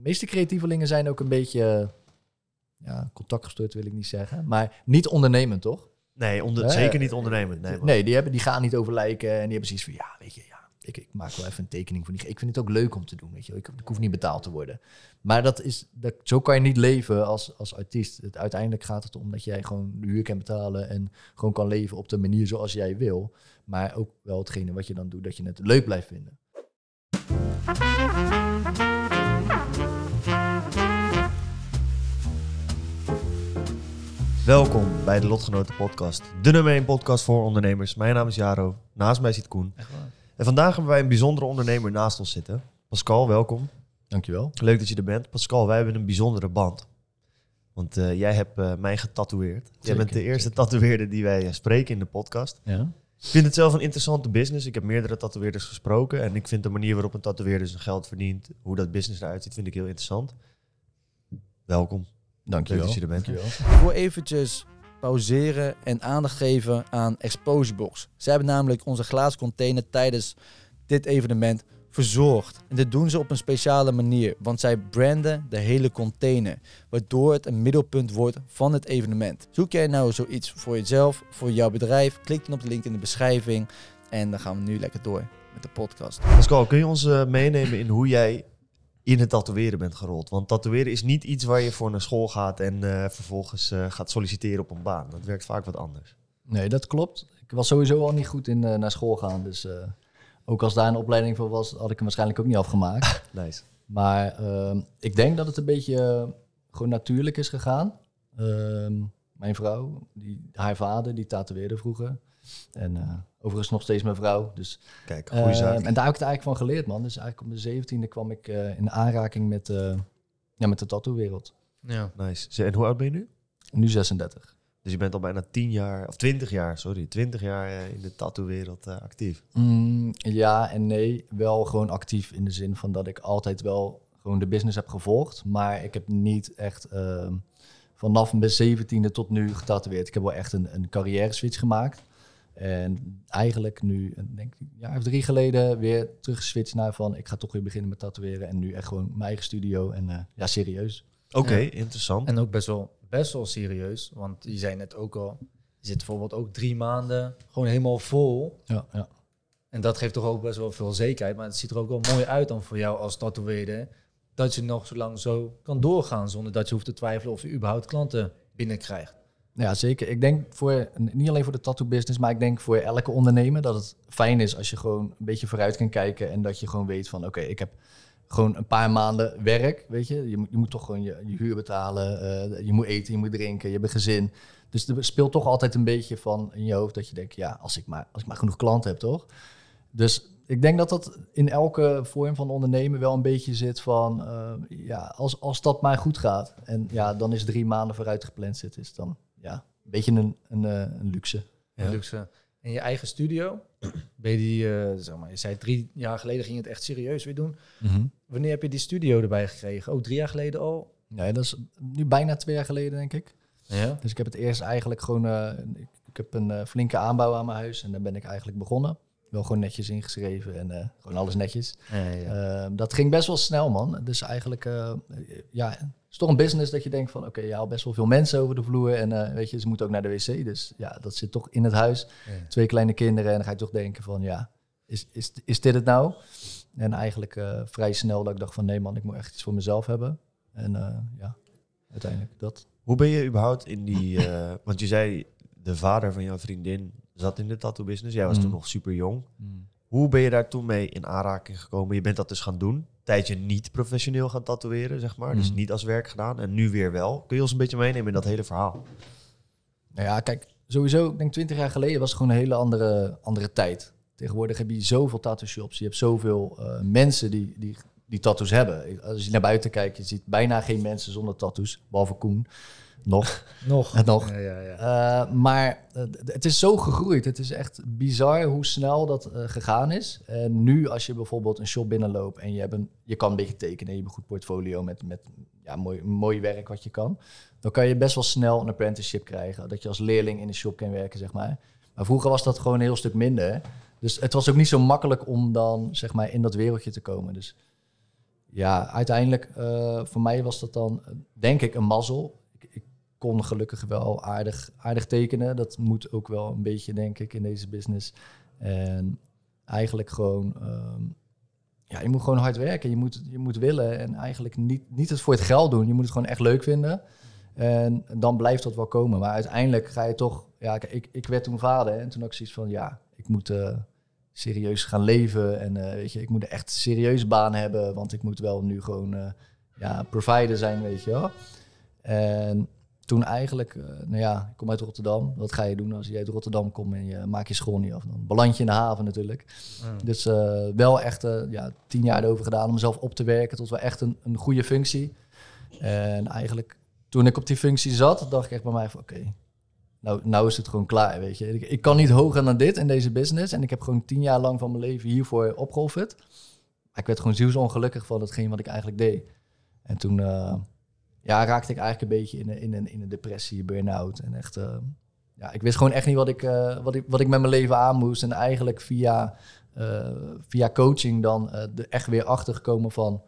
De meeste creatievelingen zijn ook een beetje, ja, contactgestoord wil ik niet zeggen, maar niet ondernemend, toch? Nee, onder, zeker niet ondernemend. Nee. Nee, die, hebben, die gaan niet over lijken en die hebben zoiets van, ja, weet je, ja, ik, ik maak wel even een tekening voor die. Ik vind het ook leuk om te doen, weet je. Ik, ik hoef niet betaald te worden. Maar dat is, dat, zo kan je niet leven als, als artiest. Het, uiteindelijk gaat het om dat jij gewoon de huur kan betalen en gewoon kan leven op de manier zoals jij wil. Maar ook wel hetgene wat je dan doet, dat je het leuk blijft vinden. Welkom bij de Lotgenoten Podcast. De nummer 1 podcast voor ondernemers. Mijn naam is Jaro. Naast mij zit Koen. En vandaag hebben wij een bijzondere ondernemer naast ons zitten. Pascal, welkom. Dankjewel. Leuk dat je er bent. Pascal, wij hebben een bijzondere band. Want eh, jij hebt eh, mij getatoeëerd. jij Zeker, bent de eerste tatoeëerder die wij eh, spreken in de podcast. Ja. Ik vind het zelf een interessante business. Ik heb meerdere tatoeëerders gesproken. En ik vind de manier waarop een tatoeëerder zijn geld verdient, hoe dat business eruit ziet, vind ik heel interessant. Welkom. Dankjewel. Leuk dat je er bent. Dankjewel. Ik wil eventjes pauzeren en aandacht geven aan Exposurebox. Zij hebben namelijk onze glazen container tijdens dit evenement verzorgd. En dit doen ze op een speciale manier, want zij branden de hele container, waardoor het een middelpunt wordt van het evenement. Zoek jij nou zoiets voor jezelf, voor jouw bedrijf? Klik dan op de link in de beschrijving en dan gaan we nu lekker door met de podcast. Pascal, kun je ons eh, meenemen in hoe jij in het tatoeëren bent gerold? Want tatoeëren is niet iets waar je voor naar school gaat en eh, vervolgens eh, gaat solliciteren op een baan. Dat werkt vaak wat anders. Nee, dat klopt. Ik was sowieso al niet goed in eh, naar school gaan. Dus ook als daar een opleiding voor was, had ik hem waarschijnlijk ook niet afgemaakt. Nice. maar ehm, ik denk dat het een beetje gewoon natuurlijk is gegaan. Ehm, mijn vrouw, die, haar vader, die tatoeëerde vroeger. En eh, overigens nog steeds mijn vrouw. Dus, Kijk, goede ehm, zaak. en daar heb ik het eigenlijk van geleerd, man. Dus eigenlijk op mijn zeventiende kwam ik eh, in aanraking met, eh, ja, met de tattoo-wereld. Ja. Nice. En hoe oud ben je nu? Nu 36. Dus je bent al bijna 10 jaar, of 20 jaar, sorry, 20 jaar eh, in de tattoo-wereld eh, actief. Mm, ja en nee. Wel gewoon actief in de zin van dat ik altijd wel gewoon de business heb gevolgd. Maar ik heb niet echt ehm, vanaf mijn zeventiende tot nu getatoeëerd. Ik heb wel echt een, een carrière switch gemaakt. En eigenlijk nu, een- denk ik, een jaar of drie geleden weer teruggeswitcht naar van... ik ga toch weer beginnen met tatoeëren. En nu echt gewoon mijn eigen studio. En eh, ja, serieus. Oké, Ja. interessant. En ook best wel, best wel serieus, want je zei net ook al, je zit bijvoorbeeld ook drie maanden gewoon helemaal vol. Ja, ja. En dat geeft toch ook best wel veel zekerheid. Maar het ziet er ook wel mooi uit dan voor jou als tatoeëerder. Dat je nog zo lang zo kan doorgaan zonder dat je hoeft te twijfelen of je überhaupt klanten binnenkrijgt. Ja, zeker. Ik denk voor, niet alleen voor de tattoo business, maar ik denk voor elke ondernemer dat het fijn is als je gewoon een beetje vooruit kan kijken en dat je gewoon weet van oké, ik heb gewoon een paar maanden werk, weet je. Je moet, je moet toch gewoon je, huur betalen, eh, je moet eten, je moet drinken, je hebt een gezin. Dus er speelt toch altijd een beetje van in je hoofd dat je denkt, ja, als ik maar, als ik maar genoeg klanten heb, toch? Dus ik denk dat dat in elke vorm van ondernemen wel een beetje zit van, eh, ja, als, als dat maar goed gaat. En ja, dan is drie maanden vooruit gepland zit, is dan ja, een beetje een, een, eh, een luxe. Ja. Luxe. En je eigen studio, ben je die, eh, zeg maar, je zei drie jaar geleden ging je het echt serieus weer doen. Wanneer heb je die studio erbij gekregen? Ook drie jaar geleden al? Nee, dat is nu bijna twee jaar geleden, denk ik. Ja. Dus ik heb het eerst eigenlijk gewoon... eh, ik, ik heb een flinke aanbouw aan mijn huis en daar ben ik eigenlijk begonnen. Wel gewoon netjes ingeschreven en eh, gewoon alles netjes. Eh, dat ging best wel snel, man. Dus eigenlijk, eh, ja, is toch een business dat je denkt van... oké, je haalt best wel veel mensen over de vloer en eh, weet je, ze moeten ook naar de wc. Dus ja, dat zit toch in het huis. Ja. Twee kleine kinderen en dan ga je toch denken van, ja, is, is, is dit het nou? En eigenlijk eh, vrij snel dat ik dacht van, nee man, ik moet echt iets voor mezelf hebben. En eh, ja, uiteindelijk dat. Hoe ben je überhaupt in die... want je zei, de vader van jouw vriendin zat in de tattoo business. Jij was toen Mm. nog super jong. Hoe ben je daar toen mee in aanraking gekomen? Je bent dat dus gaan doen. Tijdje niet professioneel gaan tatoeëren, zeg maar. Dus Mhm. niet als werk gedaan. En nu weer wel. Kun je ons een beetje meenemen in dat hele verhaal? Nou ja, kijk, sowieso, ik denk 20 jaar geleden was het gewoon een hele andere, andere tijd. Tegenwoordig heb je zoveel tattoo shops. Je hebt zoveel eh, mensen die, die die tattoos hebben. Als je naar buiten kijkt, je ziet bijna geen mensen zonder tattoos, behalve Koen. Nog. Nog. En nog. Ja, ja, ja. Eh, maar eh, het is zo gegroeid. Het is echt bizar hoe snel dat eh, gegaan is. En nu als je bijvoorbeeld een shop binnenloopt en je, hebt een, je kan een beetje tekenen, je hebt een goed portfolio met, met ja, mooi, mooi werk wat je kan, dan kan je best wel snel een apprenticeship krijgen. Dat je als leerling in de shop kan werken, zeg maar. Maar vroeger was dat gewoon een heel stuk minder. Dus het was ook niet zo makkelijk om dan zeg maar in dat wereldje te komen. Dus ja, uiteindelijk eh, voor mij was dat dan denk ik een mazzel. Ik, ik kon gelukkig wel aardig, aardig tekenen. Dat moet ook wel een beetje, denk ik, in deze business. En eigenlijk gewoon, ehm, ja, je moet gewoon hard werken. Je moet, je moet willen en eigenlijk niet, niet het voor het geld doen. Je moet het gewoon echt leuk vinden. En dan blijft dat wel komen. Maar uiteindelijk ga je toch, ja, ik, ik werd toen vader en toen had ik zoiets van, ja, ik moet eh, serieus gaan leven. En eh, weet je, ik moet een echt serieuze baan hebben, want ik moet wel nu gewoon, eh, ja, provider zijn, weet je wel. En toen eigenlijk, eh, nou ja, ik kom uit Rotterdam. Wat ga je doen als je uit Rotterdam komt en je maakt je school niet af? Dan beland je in de haven natuurlijk. Mm. Dus wel echt ja, tien jaar erover gedaan om mezelf op te werken tot wel echt een, een goede functie. En eigenlijk toen ik op die functie zat, dacht ik echt bij mij van oké, nou, nou is het gewoon klaar, weet je. Ik, kan niet hoger dan dit in deze business. En ik heb gewoon tien jaar lang van mijn leven hiervoor opgeofferd. Maar ik werd gewoon zielsongelukkig van hetgeen wat ik eigenlijk deed. En toen eh, ja, raakte ik eigenlijk een beetje in een, in een, in een depressie, burn-out. En echt, eh, ja, ik wist gewoon echt niet wat ik, eh, wat, ik, wat ik met mijn leven aan moest. En eigenlijk via, via coaching dan er echt weer achter gekomen van,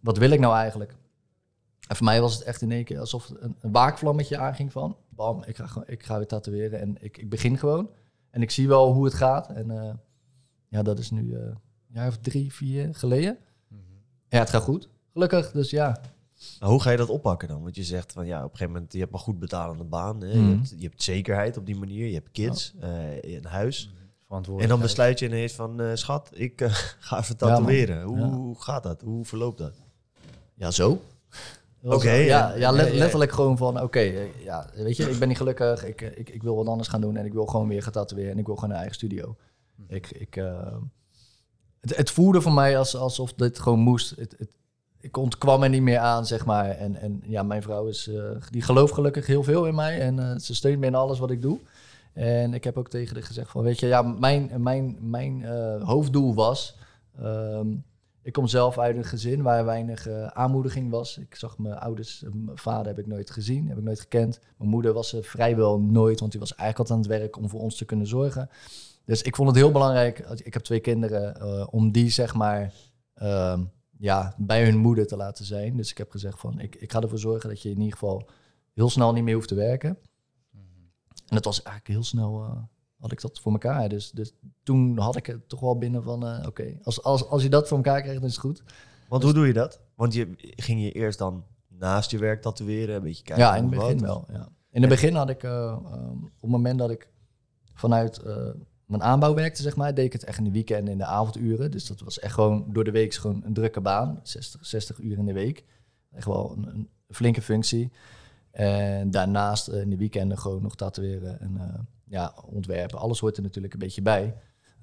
wat wil ik nou eigenlijk? En voor mij was het echt in één keer alsof een waakvlammetje aanging van... Bam, ik ga, gewoon, ik ga weer tatoeëren en ik, ik begin gewoon. En ik zie wel hoe het gaat. En eh, ja, dat is nu eh, een jaar of drie, vier geleden. Ja, het gaat goed. Gelukkig, dus ja. Maar hoe ga je dat oppakken dan? Want je zegt van ja, op een gegeven moment, je hebt een goed betalende baan. Hè? Mhm. Je, hebt, je hebt zekerheid op die manier. Je hebt kids, eh, een huis. En dan besluit je ineens van, eh, schat, ik eh, ga even Ja, tatoeëren. hoe, Ja. hoe gaat dat? Hoe verloopt dat? Ja, zo. Oké, ja, ja, let- ja, ja. letterlijk gewoon van, oké, eh, ja, weet je, ik ben niet gelukkig, ik, eh, ik, ik wil wat anders gaan doen en ik wil gewoon weer gaan tatoeëren en ik wil gewoon een eigen studio. Ik, ik, eh, het, het voelde voor mij als, alsof dit gewoon moest. Het, het, ik ontkwam er niet meer aan, zeg maar. En, en ja, mijn vrouw is, die gelooft gelukkig heel veel in mij en ze steunt me in alles wat ik doe. En ik heb ook tegen haar gezegd van, weet je, ja, mijn, mijn, mijn hoofddoel was... ehm, ik kom zelf uit een gezin waar weinig eh, aanmoediging was. Ik zag mijn ouders, eh, mijn vader heb ik nooit gezien, heb ik nooit gekend. Mijn moeder was er vrijwel nooit, want die was eigenlijk altijd aan het werk om voor ons te kunnen zorgen. Dus ik vond het heel belangrijk, ik heb twee kinderen, eh, om die zeg maar ehm, ja, bij hun moeder te laten zijn. Dus ik heb gezegd van, ik, ik ga ervoor zorgen dat je in ieder geval heel snel niet meer hoeft te werken. En dat was eigenlijk heel snel, eh, had ik dat voor elkaar. Dus, dus toen had ik het toch wel binnen van, eh, oké, als, als, als je dat voor elkaar krijgt, dan is het goed. Want hoe doe je dat? Want je ging je eerst dan naast je werk tatoeëren, een beetje kijken ja, in het begin wat? wel. Ja. In het begin had ik, eh, ehm, op het moment dat ik vanuit eh, mijn aanbouw werkte, zeg maar, deed ik het echt in de weekenden, in de avonduren. Dus dat was echt gewoon door de week gewoon een drukke baan, 60, 60 uur in de week. Echt wel een, een flinke functie. En daarnaast in de weekenden gewoon nog tatoeëren en ja, ontwerpen. Alles hoort er natuurlijk een beetje bij.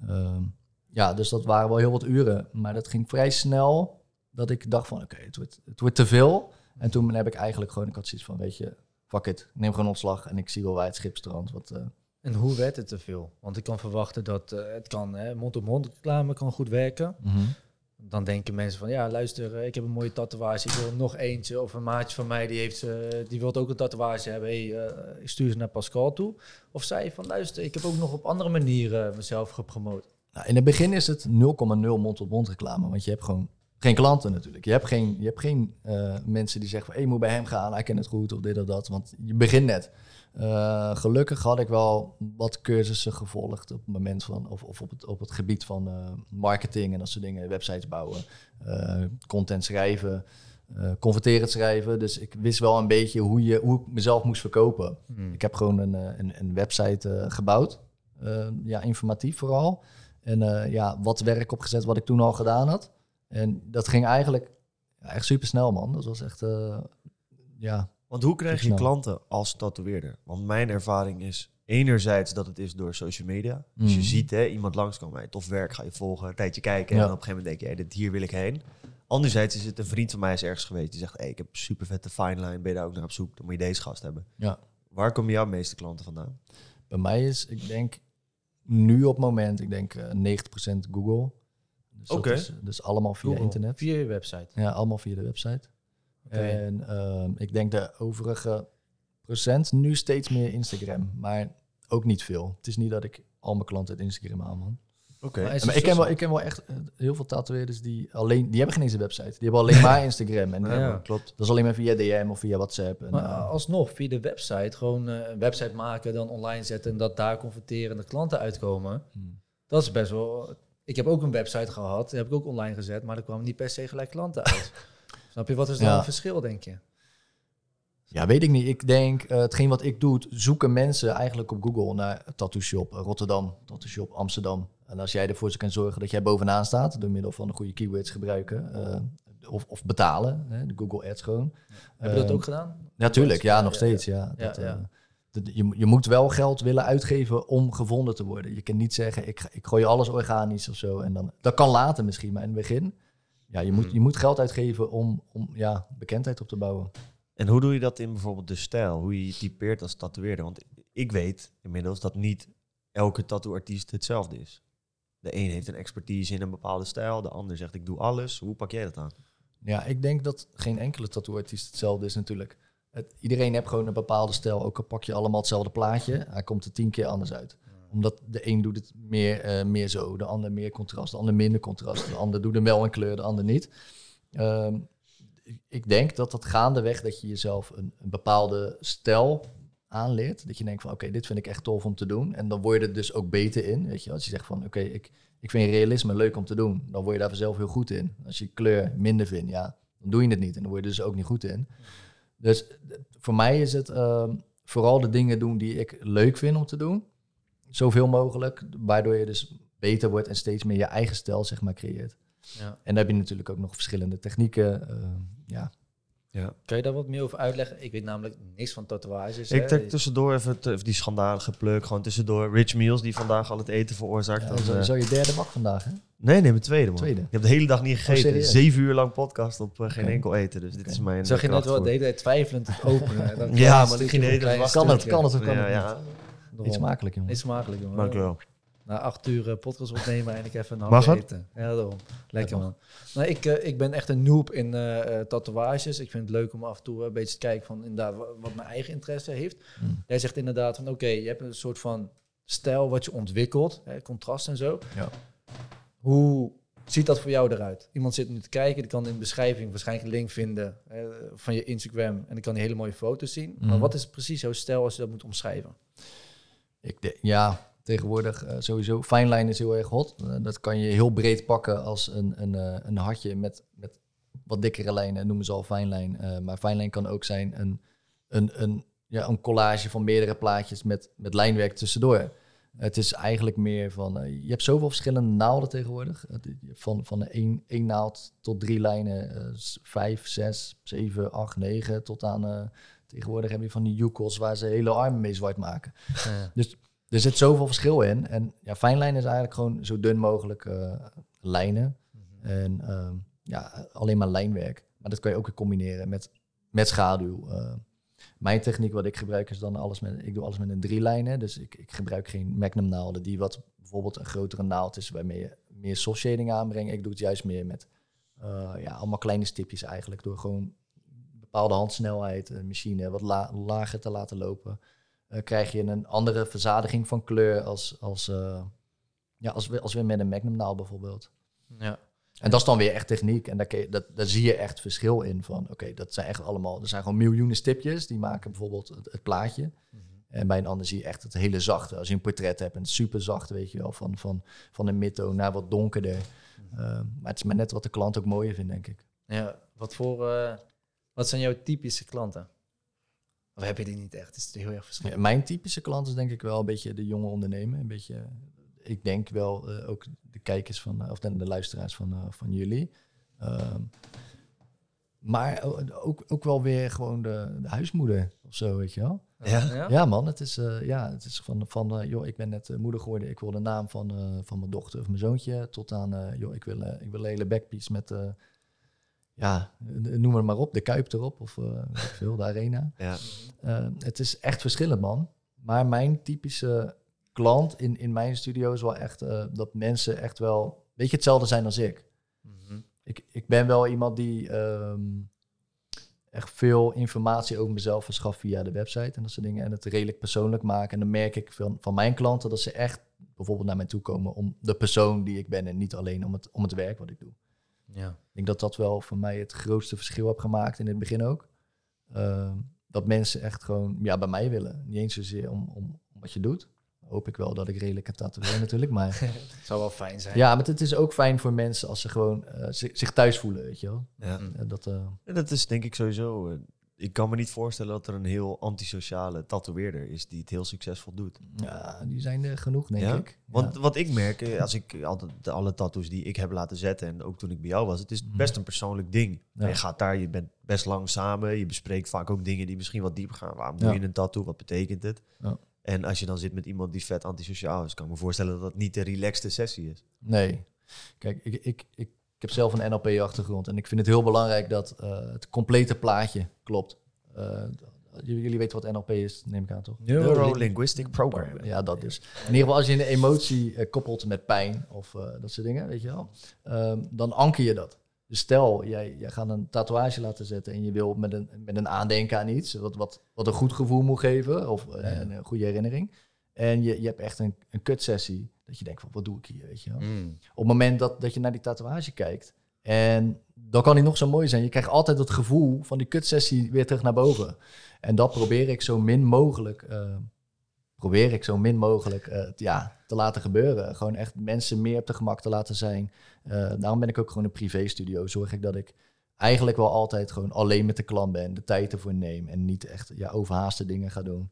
Ehm, ja, dus dat waren wel heel wat uren. Maar dat ging vrij snel dat ik dacht van, oké, het, wordt, het wordt te veel. En toen heb ik eigenlijk gewoon, ik had zoiets van, weet je, fuck it, neem gewoon ontslag en ik zie wel waar het schip strandt. Wat, eh, En hoe werd het te veel? Want ik kan verwachten dat eh, het kan, mond-op-mond reclame kan goed werken. Dan denken mensen van, ja, luister, eh, ik heb een mooie tatoeage, ik wil nog eentje. Of een maatje van mij, die, heeft, eh, die wil ook een tatoeage hebben. Hey, eh, ik stuur ze naar Pascal toe. Of zei je van, luister, ik heb ook nog op andere manieren mezelf gepromoot. Nou, in het begin is het 0,0 mond-op-mond reclame, want je hebt gewoon geen klanten natuurlijk. Je hebt geen, je hebt geen mensen die zeggen van, hey, moet bij hem gaan, hij kent het goed, of dit of dat, want je begint net. Eh, gelukkig had ik wel wat cursussen gevolgd op het moment van, of, of op, het, op het gebied van eh, marketing en dat soort dingen, websites bouwen, eh, content schrijven, converterend schrijven. Dus ik wist wel een beetje hoe, je, hoe ik mezelf moest verkopen. Ik heb gewoon een, een, een website gebouwd. Ja, informatief vooral. En ja, wat werk opgezet wat ik toen al gedaan had. En dat ging eigenlijk ja, echt super snel, man. Dat was echt, ja. Want hoe krijg je klanten als tatoeëerder? Want mijn ervaring is enerzijds dat het is door social media. Dus je Mhm. ziet hè, iemand langskomen, hey, tof werk, ga je volgen, een tijdje kijken. Ja. En op een gegeven moment denk je, hey, dit, hier wil ik heen. Anderzijds is het een vriend van mij is ergens geweest. Die zegt, hey, ik heb een super vette fine line. Ben je daar ook naar op zoek? Dan moet je deze gast hebben. Ja. Waar komen jouw meeste klanten vandaan? Bij mij is, ik denk, nu op het moment, ik denk eh 90% Google. Dus is, dus allemaal via Google, internet. Via je website. Ja, allemaal via de website. En ehm, ik denk de overige procent nu steeds meer Instagram. Maar ook niet veel. Het is niet dat ik al mijn klanten uit Instagram haal, man. Oké. Maar ik ken, wel, ik ken wel echt eh, heel veel tatoeëerders die alleen... Die hebben geen eens een website. Die hebben alleen maar Instagram. En Ja. ja. klopt. dat is alleen maar via DM of via WhatsApp. En, Maar eh, alsnog, via de website, gewoon eh, een website maken, dan online zetten en dat daar converteren en de klanten uitkomen. hmm. Dat is best wel. Ik heb ook een website gehad, die heb ik ook online gezet, maar er kwamen niet per se gelijk klanten uit. Snap je, wat is dan Ja. het verschil, denk je? Ja, weet ik niet. Ik denk, eh, hetgeen wat ik doe, zoeken mensen eigenlijk op Google naar Tattoo Shop eh, Rotterdam, Tattoo Shop Amsterdam. En als jij ervoor kan zorgen dat jij bovenaan staat, door middel van de goede keywords gebruiken, eh, of, of betalen, hè, de Google Ads gewoon. Heb je dat ook gedaan? Natuurlijk, ja, Ja, nog steeds. Ja, dat, je, je moet wel geld willen uitgeven om gevonden te worden. Je kan niet zeggen, ik, ik gooi alles organisch of zo. En dan, dat kan later misschien, maar in het begin, ja, je, moet, Mhm. je moet geld uitgeven om, om ja, bekendheid op te bouwen. En hoe doe je dat in bijvoorbeeld de stijl? Hoe je je typeert als tatoeëerder? Want ik weet inmiddels dat niet elke tattooartiest hetzelfde is. De een heeft een expertise in een bepaalde stijl, de ander zegt ik doe alles. Hoe pak jij dat aan? Ja, ik denk dat geen enkele tattooartiest hetzelfde is natuurlijk. Het, iedereen heeft gewoon een bepaalde stijl, ook al pak je allemaal hetzelfde plaatje, hij komt er tien keer anders uit. Omdat de een doet het meer, eh, meer zo, de ander meer contrast, de ander minder contrast, de ander doet hem wel een kleur, de ander niet. Ehm, ik- denk dat dat gaandeweg dat je jezelf een, een bepaalde stijl aanleert. Dat je denkt van oké, dit vind ik echt tof om te doen. En dan word je er dus ook beter in. Weet je, als je zegt van oké, ik, ik vind realisme leuk om te doen. Dan word je daar vanzelf heel goed in. Als je kleur minder vindt, ja, dan doe je het niet. En dan word je er dus ook niet goed in. Dus eh, voor mij is het ehm, vooral de dingen doen die ik leuk vind om te doen. Zoveel mogelijk. Waardoor je dus beter wordt en steeds meer je eigen stijl zeg maar creëert. Ja. En dan heb je natuurlijk ook nog verschillende technieken. ehm, ja, Ja. Kan je daar wat meer over uitleggen? Ik weet namelijk niks van tatoeages. Ik trek tussendoor even, te- even die schandalige pluk. Gewoon tussendoor Rich Meals die vandaag al het eten veroorzaakt. ja Dat, zo, eh, zo je derde bak vandaag, hè? nee, nee, mijn tweede man. Tweede. Ik heb de hele dag niet gegeten. serieus? Zeven uur lang podcast op eh, geen enkel eten. Dus dit is mijn Zag je net wel de hele tijd twijfelend het openen. en dan Ja, maar klein wacht. Kan het, kan het of kan Ja, het ja. niet? Eet smakelijk, jongen. Eet smakelijk, jongen. Dank je wel. Na acht uur eh, podcast opnemen en ik even een Mag hapje het? eten. Ja, daarom. Lekker man. Nou, ik, eh, ik ben echt een noob in eh, eh, tatoeages. Ik vind het leuk om af en toe een beetje te kijken van inderdaad wa- wat mijn eigen interesse heeft. Hmm. Jij zegt inderdaad van oké, je hebt een soort van stijl wat je ontwikkelt, hè, contrast en zo. Ja. Hoe ziet dat voor jou eruit? Iemand zit nu te kijken, die kan in de beschrijving waarschijnlijk een link vinden eh, van je Instagram en dan kan hij hele mooie foto's zien. Maar Mhm. wat is precies jouw stijl als je dat moet omschrijven? Ik de- ja, tegenwoordig eh, sowieso. Fineline is heel erg hot. Eh, dat kan je heel breed pakken als een, een, eh, een hartje met, met wat dikkere lijnen. Noemen ze al. Eh maar fineline kan ook zijn een, een, een, ja, een collage van meerdere plaatjes met, met lijnwerk tussendoor. Het is eigenlijk meer van... je hebt zoveel verschillende naalden tegenwoordig. Van, van één, één naald tot drie lijnen. s- vijf, zes, zeven, acht, negen. Tot aan... tegenwoordig heb je van die Yukos waar ze hele armen mee zwart maken. Er zit zoveel verschil in. En ja, fijnlijn is eigenlijk gewoon zo dun mogelijk eh, lijnen. En ehm, ja, alleen maar lijnwerk. Maar dat kan je ook weer combineren met, met schaduw. Eh, mijn techniek wat ik gebruik is dan alles met... Ik doe alles met een drie lijnen. Dus ik, ik gebruik geen magnum naalden die wat bijvoorbeeld een grotere naald is... waarmee je meer soft shading aanbrengt. Ik doe het juist meer met eh, ja, allemaal kleine stipjes eigenlijk. Door gewoon bepaalde handsnelheid, een machine wat la- lager te laten lopen eh, krijg je een andere verzadiging van kleur als, als, eh, ja, als, we, als we met een magnum naald bijvoorbeeld. Ja. En dat is dan weer echt techniek. En daar, je- dat, daar zie je echt verschil in van, oké, dat zijn echt allemaal, er zijn gewoon miljoenen stipjes, die maken bijvoorbeeld het, het plaatje. En bij een ander zie je echt het hele zachte. Als je een portret hebt, een super zacht, weet je wel, van, van, van een midtoon naar wat donkerder. Eh, maar het is maar net wat de klant ook mooier vindt, denk ik. Ja, wat voor, wat zijn jouw typische klanten? Of heb je die niet echt? Is het heel erg Ja, verschillend? mijn typische klant is denk ik wel een beetje de jonge ondernemer. Een beetje, ik denk wel eh, ook de kijkers van, eh, of de, de luisteraars van, eh, van jullie. Ehm, maar ook, ook wel weer gewoon de, de huismoeder of zo, weet je wel. Ja? Ja, man, het is, eh, ja, het is van, van joh, ik ben net moeder geworden. Ik wil de naam van, eh, van mijn dochter of mijn zoontje. Tot aan, eh, joh, ik wil, ik wil een hele backpiece met, eh, ja, noem het maar op, de Kuip erop of eh, weet veel, de Arena. Ja. Eh, het is echt verschillend, man. Maar mijn typische klant in, in mijn studio is wel echt eh, dat mensen echt wel een beetje hetzelfde zijn als ik. Mhm. Ik, ik ben wel iemand die ehm, echt veel informatie over mezelf verschaft via de website en dat soort dingen. En het redelijk persoonlijk maken. En dan merk ik van, van mijn klanten dat ze echt bijvoorbeeld naar mij toe komen om de persoon die ik ben en niet alleen om het, om het werk wat ik doe. Ja. Ik denk dat dat wel voor mij het grootste verschil heb gemaakt in het begin ook. Ehm, dat mensen echt gewoon ja, bij mij willen. Niet eens zozeer om, om, om wat je doet. Hoop ik wel dat ik redelijk kan tatoeëren natuurlijk. Maar Zou wel fijn zijn. ja, maar het is ook fijn voor mensen als ze gewoon eh, zi- zich thuis voelen, weet je wel. Ja. Eh, dat, eh, En dat is denk ik sowieso. Ik kan me niet voorstellen dat er een heel antisociale tatoeëerder is die het heel succesvol doet. ja, die zijn er genoeg, denk Ja? ik. Want Ja. wat ik merk, eh, als ik altijd alle tattoos die ik heb laten zetten en ook toen ik bij jou was, het is Mhm. best een persoonlijk ding. Ja. Je gaat daar, je bent best lang samen, je bespreekt vaak ook dingen die misschien wat dieper gaan. Waarom doe je een tattoo? Wat betekent het? Ja. En als je dan zit met iemand die vet antisociaal is, kan ik me voorstellen dat dat niet de relaxte sessie is. Nee. Kijk, ik, ik, ik, ik heb zelf een NLP-achtergrond en ik vind het heel belangrijk dat eh, het complete plaatje klopt. Eh, jullie, weten wat NLP is, neem ik aan toch? Neuro-linguistic programming. Ja, dat dus. In ieder geval, als je een emotie eh, koppelt met pijn of eh, dat soort dingen, weet je wel, ehm, dan anker je dat. Dus stel, jij, jij gaat een tatoeage laten zetten en je wil met een, met een aandenken aan iets, wat, wat, wat een goed gevoel moet geven of eh, een, goede herinnering. En je, je hebt echt een, een kutsessie, dat je denkt van, wat doe ik hier, weet je wel. Mm. Op het moment dat, dat je naar die tatoeage kijkt, en dan kan die nog zo mooi zijn, je krijgt altijd het gevoel van die kutsessie weer terug naar boven. En dat probeer ik zo min mogelijk, eh, probeer ik zo min mogelijk eh, ja, te laten gebeuren. Gewoon echt mensen meer op de gemak te laten zijn. Eh, daarom ben ik ook gewoon een privéstudio. Zorg ik dat ik eigenlijk wel altijd gewoon alleen met de klant ben, de tijd ervoor neem en niet echt ja, overhaaste dingen ga doen.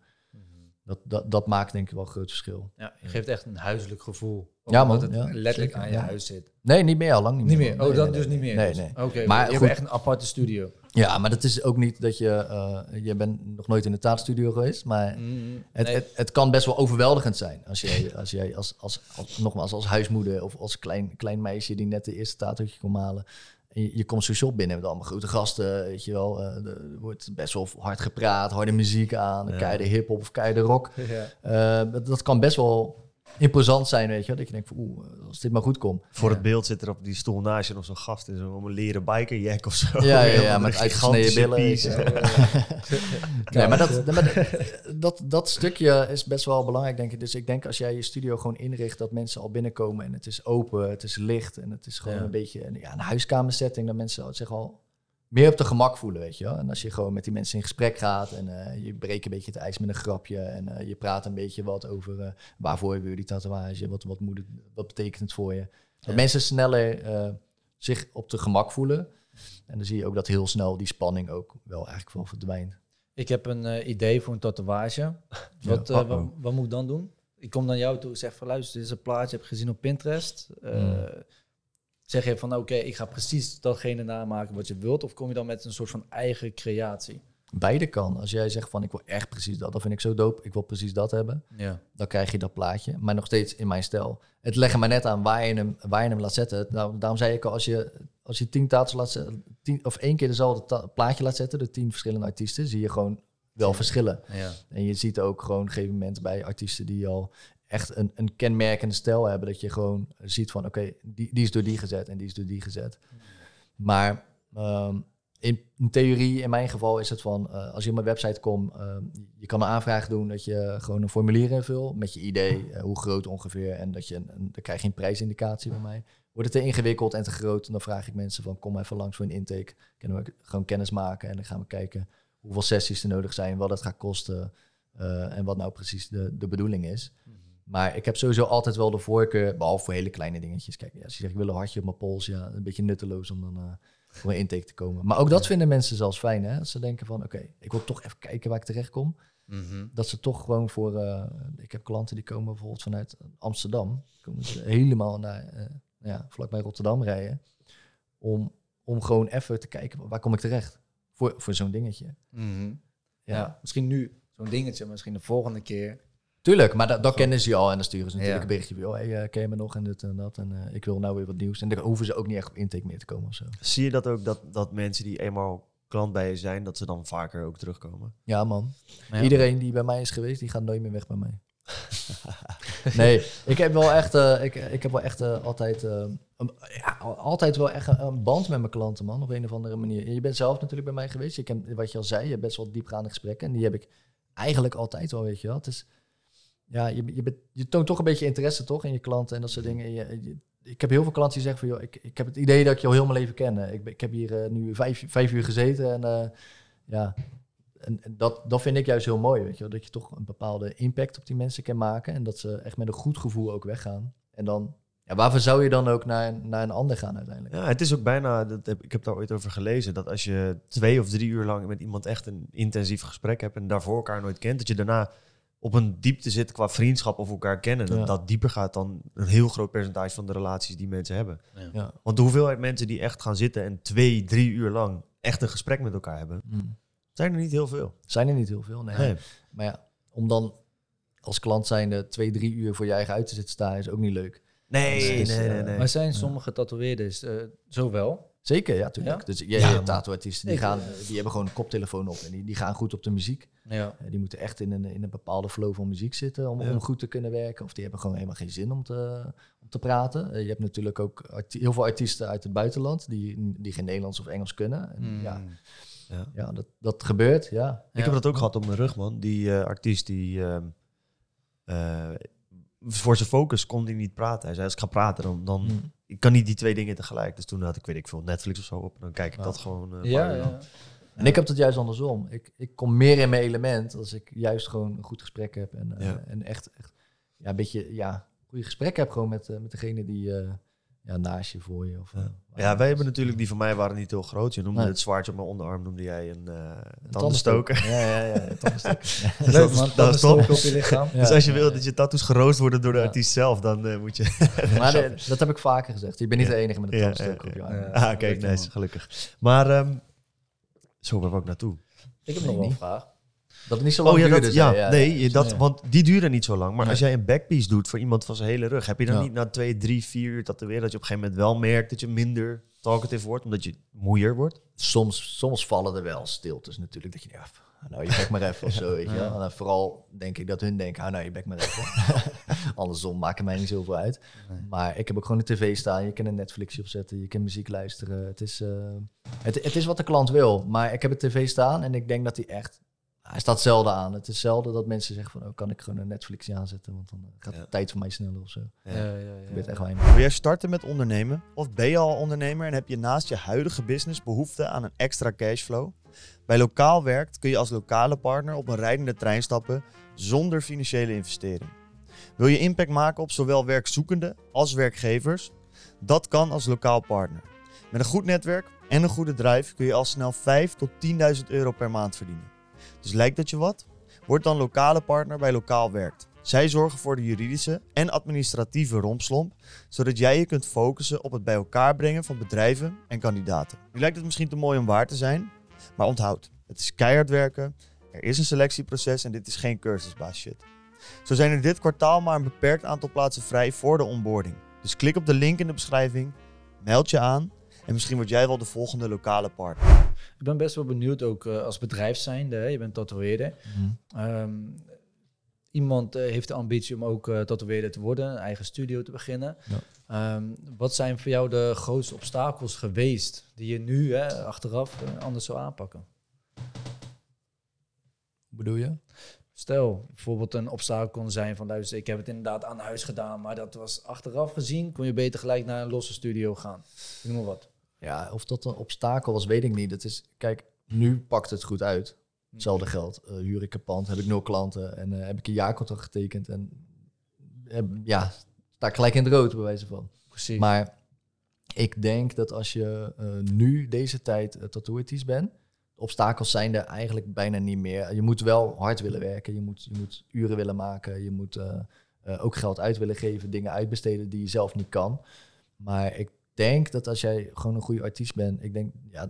Dat, dat, dat maakt denk ik wel een groot verschil. Ja, je geeft echt een huiselijk gevoel. Ja, omdat man, het ja, letterlijk zeker, aan je ja. huis zit. Nee, niet meer al lang niet, Niet meer. meer. Oh, Nee, dat nee, dus nee. niet meer. Nee, dus. nee. Oké, Maar maar je goed. hebt echt een aparte studio. Ja, maar dat is ook niet dat je... eh, je bent nog nooit in de taatstudio geweest, maar Mm, het, nee. het, het kan best wel overweldigend zijn. Als jij, als, jij als, als, als, nogmaals, als huismoeder of als klein, klein meisje die net de eerste tatootje kon halen. Je, je komt zo'n shop binnen met allemaal grote gasten, weet je wel. eh, er wordt best wel hard gepraat, harde muziek aan, Ja. keiharde hip-hop of keiharde rock. ja. Eh, dat, dat kan best wel imposant zijn, weet je wel. Dat je denkt van, oeh, als dit maar goed komt. Voor Ja. het beeld zit er op die stoel naast je nog zo'n gast in zo'n leren bikerjack of zo. Ja, ja, ja, met uitgesneden gigantische billen. Nee, maar, dat, maar dat, dat stukje is best wel belangrijk, denk ik. Dus ik denk als jij je studio gewoon inricht, dat mensen al binnenkomen en het is open, het is licht en het is gewoon Ja. een beetje een, ja, een huiskamersetting, dat mensen zich al meer op de gemak voelen, weet je wel. En als je gewoon met die mensen in gesprek gaat en eh, je breekt een beetje het ijs met een grapje en eh, je praat een beetje wat over eh, waarvoor wil je die tatoeage, wat, wat, moet het, wat betekent het voor je. Dat Ja. mensen sneller eh, zich op de gemak voelen. En dan zie je ook dat heel snel die spanning ook wel eigenlijk wel verdwijnt. Ik heb een eh, idee voor een tatoeage. Wat, eh, Uh-oh. wat, wat moet ik dan doen? Ik kom naar jou toe en zeg van luister, dit is een plaatje, heb ik gezien op Pinterest. Eh, Hmm. Zeg je van oké, ik ga precies datgene namaken wat je wilt. Of kom je dan met een soort van eigen creatie? Beide kan. Als jij zegt van ik wil echt precies dat, dat vind ik zo dope, ik wil precies dat hebben, Ja. dan krijg je dat plaatje. Maar nog steeds in mijn stijl. Het leggen maar net aan waar je hem, waar je hem laat zetten. Nou, daarom zei ik al, als je, als je tien tato's laat zetten, tien, of één keer dezelfde plaatje laat zetten, de tien verschillende artiesten, zie je gewoon wel verschillen. ja. En je ziet ook gewoon op een gegeven moment bij artiesten die al echt een, een kenmerkende stijl hebben, dat je gewoon ziet van oké, die, die is door die gezet en die is door die gezet. Maar ehm, in, in theorie, in mijn geval, is het van eh, als je op mijn website komt, ehm, je kan een aanvraag doen dat je gewoon een formulier invult met je idee, eh, hoe groot ongeveer, en dat je een, dan krijg je een prijsindicatie van mij. Wordt het te ingewikkeld en te groot, dan vraag ik mensen van kom even langs voor een intake. Kunnen we gewoon kennis maken en dan gaan we kijken hoeveel sessies er nodig zijn, wat het gaat kosten eh, en wat nou precies de, de bedoeling is. Maar ik heb sowieso altijd wel de voorkeur, behalve voor hele kleine dingetjes. Kijk, ja, als je zegt ik wil een hartje op mijn pols, ja, een beetje nutteloos om dan eh, voor een intake te komen. Maar ook dat vinden mensen zelfs fijn, hè? Als ze denken van, oké, ik wil toch even kijken waar ik terecht kom. Mhm. Dat ze toch gewoon voor, eh, ik heb klanten die komen bijvoorbeeld vanuit Amsterdam, komen ze helemaal naar, eh ja, vlakbij Rotterdam rijden, om, om gewoon even te kijken, waar kom ik terecht? Voor, voor zo'n dingetje. Mhm. Ja. Ja. misschien nu zo'n dingetje, misschien de volgende keer Tuurlijk, maar dat, dat kennen ze al en dan sturen ze natuurlijk Ja. een berichtje van, oh, hey, eh, ken je me nog en dit en dat en eh, ik wil nou weer wat nieuws. En daar hoeven ze ook niet echt op intake meer te komen of zo. Zie je dat ook, dat, dat mensen die eenmaal klant bij je zijn, dat ze dan vaker ook terugkomen? Ja man, Ja. iedereen die bij mij is geweest, die gaat nooit meer weg bij mij. nee, ik heb wel echt, eh, ik, ik heb wel echt altijd, een- ja, altijd wel echt een, een band met mijn klanten, man, op een of andere manier. Je bent zelf natuurlijk bij mij geweest. Je kent, wat je al zei, je hebt best wel diepgaande gesprekken. En die heb ik eigenlijk altijd wel, weet je wel. Het is, ja, je, je, toont toch een beetje interesse, toch, in je klanten en dat soort dingen. En Je, je- ik heb heel veel klanten die zeggen van, joh, ik, ik heb het idee dat ik je al heel mijn leven ken. Ik, ben- ik heb hier eh, nu vijf, vijf uur gezeten en eh, ja... En en dat, dat vind ik juist heel mooi, weet je. Dat je toch een bepaalde impact op die mensen kan maken. En dat ze echt met een goed gevoel ook weggaan. En dan, ja, waarvoor zou je dan ook naar, naar een ander gaan uiteindelijk? Ja, het is ook bijna, dat heb, ik heb daar ooit over gelezen, dat als je twee of drie uur lang met iemand echt een intensief gesprek hebt en daarvoor elkaar nooit kent, dat je daarna op een diepte zit qua vriendschap of elkaar kennen. Dat Ja. dat dieper gaat dan een heel groot percentage van de relaties die mensen hebben. Ja. Want de hoeveelheid mensen die echt gaan zitten en twee, drie uur lang echt een gesprek met elkaar hebben, Hmm. zijn er niet heel veel. Zijn er niet heel veel, nee. Nee. Maar ja, om dan als klant zijnde twee, drie uur voor je eigen uit te zitten staan, is ook niet leuk. Nee, Dus is, nee, eh, nee, nee. Maar zijn sommige tatoeëerders eh, zo wel? Zeker, ja, tuurlijk. Ja? Dus ja, Ja, je tattoo-artiesten die, gaan, die hebben gewoon een koptelefoon op en die, die gaan goed op de muziek. Ja. Eh, Die moeten echt in een, in een bepaalde flow van muziek zitten om, Ja. om goed te kunnen werken. Of die hebben gewoon helemaal geen zin om te, om te praten. Eh, je hebt natuurlijk ook heel veel artiesten uit het buitenland die, die geen Nederlands of Engels kunnen. En Hmm. Ja, Ja. ja dat, dat gebeurt, ja. Ik heb dat ook gehad op mijn rug, man. Die eh, artiest die ehm, eh, voor zijn focus kon hij niet praten. Hij zei: als ik ga praten, dan, dan Hmm. ik kan niet die twee dingen tegelijk. Dus toen had ik weet ik veel Netflix of zo op. En dan kijk ik dat gewoon. Ja, ja. En ik heb het juist andersom. Ik, ik kom meer in mijn element als ik juist gewoon een goed gesprek heb. En, eh, Ja. en echt, echt ja, een beetje ja, goede gesprek heb gewoon met, eh, met degene die eh, ja, naast je, voor je. Of, Ja. Ja, wij hebben natuurlijk die van mij waren niet heel groot. Je noemde Nee. het zwaardje op mijn onderarm, noemde jij een een tandenstoker. Ja, ja, ja, tandenstoker. Leuk dat man, dat dat op je lichaam. Dus als je wil dat je tattoos geroost worden door de artiest zelf, dan moet je... Maar de- dat heb ik vaker gezegd. Je bent niet de enige met een tandenstoker op je arm. ah, Dat kijk, lukt nice, gelukkig. Maar, ehm, zo, waar wou ik naartoe? Ik heb nog wel een niet. vraag. Dat het niet zo lang Oh ja, duurde, dat, ja, je. nee, dat, Ja. want die duren niet zo lang. Maar als jij een backpiece doet voor iemand van zijn hele rug, heb je dan Ja. niet na twee, drie, vier uur tatoeëren dat je op een gegeven moment wel merkt dat je minder talkative wordt, omdat je moeier wordt? soms, soms vallen er wel stiltes natuurlijk. Dat je ja, nou je bek maar even of zo, weet je wel. En dan vooral denk ik dat hun denken, ah, nou je bek maar even. Andersom maakt mij niet zoveel uit. Nee. Maar ik heb ook gewoon een tv staan. Je kan een Netflixje opzetten, je kan muziek luisteren. Het is, eh, het, het is wat de klant wil. Maar ik heb een tv staan en ik denk dat hij echt... Hij staat zelden aan. Het is zelden dat mensen zeggen van, oh, kan ik gewoon een Netflixje aanzetten? Want dan eh, gaat Ja. de tijd voor mij sneller of zo. Ja. Ja, echt weinig. Wil jij starten met ondernemen? Of ben je al ondernemer en heb je naast je huidige business behoefte aan een extra cashflow? Bij Lokaal Werkt kun je als lokale partner op een rijdende trein stappen zonder financiële investering. Wil je impact maken op zowel werkzoekenden als werkgevers? Dat kan als lokaal partner. Met een goed netwerk en een goede drive kun je al snel 5 tot 10.000 euro per maand verdienen. Dus lijkt dat je wat? Word dan lokale partner bij Lokaal Werkt. Zij zorgen voor de juridische en administratieve rompslomp zodat jij je kunt focussen op het bij elkaar brengen van bedrijven en kandidaten. Nu lijkt het misschien te mooi om waar te zijn, maar onthoud, het is keihard werken, er is een selectieproces en dit is geen cursusbaas shit. Zo zijn er dit kwartaal maar een beperkt aantal plaatsen vrij voor de onboarding. Dus klik op de link in de beschrijving, meld je aan en misschien word jij wel de volgende lokale partner. Ik ben best wel benieuwd ook eh, als bedrijf zijnde. hè, Je bent tatoeëerder. Ehm, iemand eh, heeft de ambitie om ook tatoeëerder te worden, een eigen studio te beginnen. Ja. Ehm, wat zijn voor jou de grootste obstakels geweest die je nu hè, achteraf eh, anders zou aanpakken? Hoe bedoel je? Stel, bijvoorbeeld een obstakel kon zijn van luister, ik heb het inderdaad aan huis gedaan, maar dat was achteraf gezien, kon je beter gelijk naar een losse studio gaan. Ik noem maar wat. Ja, of dat een obstakel was, weet ik niet. Het is, kijk, nu pakt het goed uit. Hetzelfde geld. Eh, huur ik een pand, heb ik nul klanten en eh, heb ik een jaarcontract getekend. En ja, gelijk in het rood, bij wijze van. Precies. Maar ik denk dat als je eh, nu deze tijd uh, tattooartiest bent, obstakels zijn er eigenlijk bijna niet meer. Je moet wel hard willen werken, je moet, je moet uren willen maken, je moet eh, eh, ook geld uit willen geven, dingen uitbesteden die je zelf niet kan. Maar ik denk dat als jij gewoon een goede artiest bent, ik denk, ja,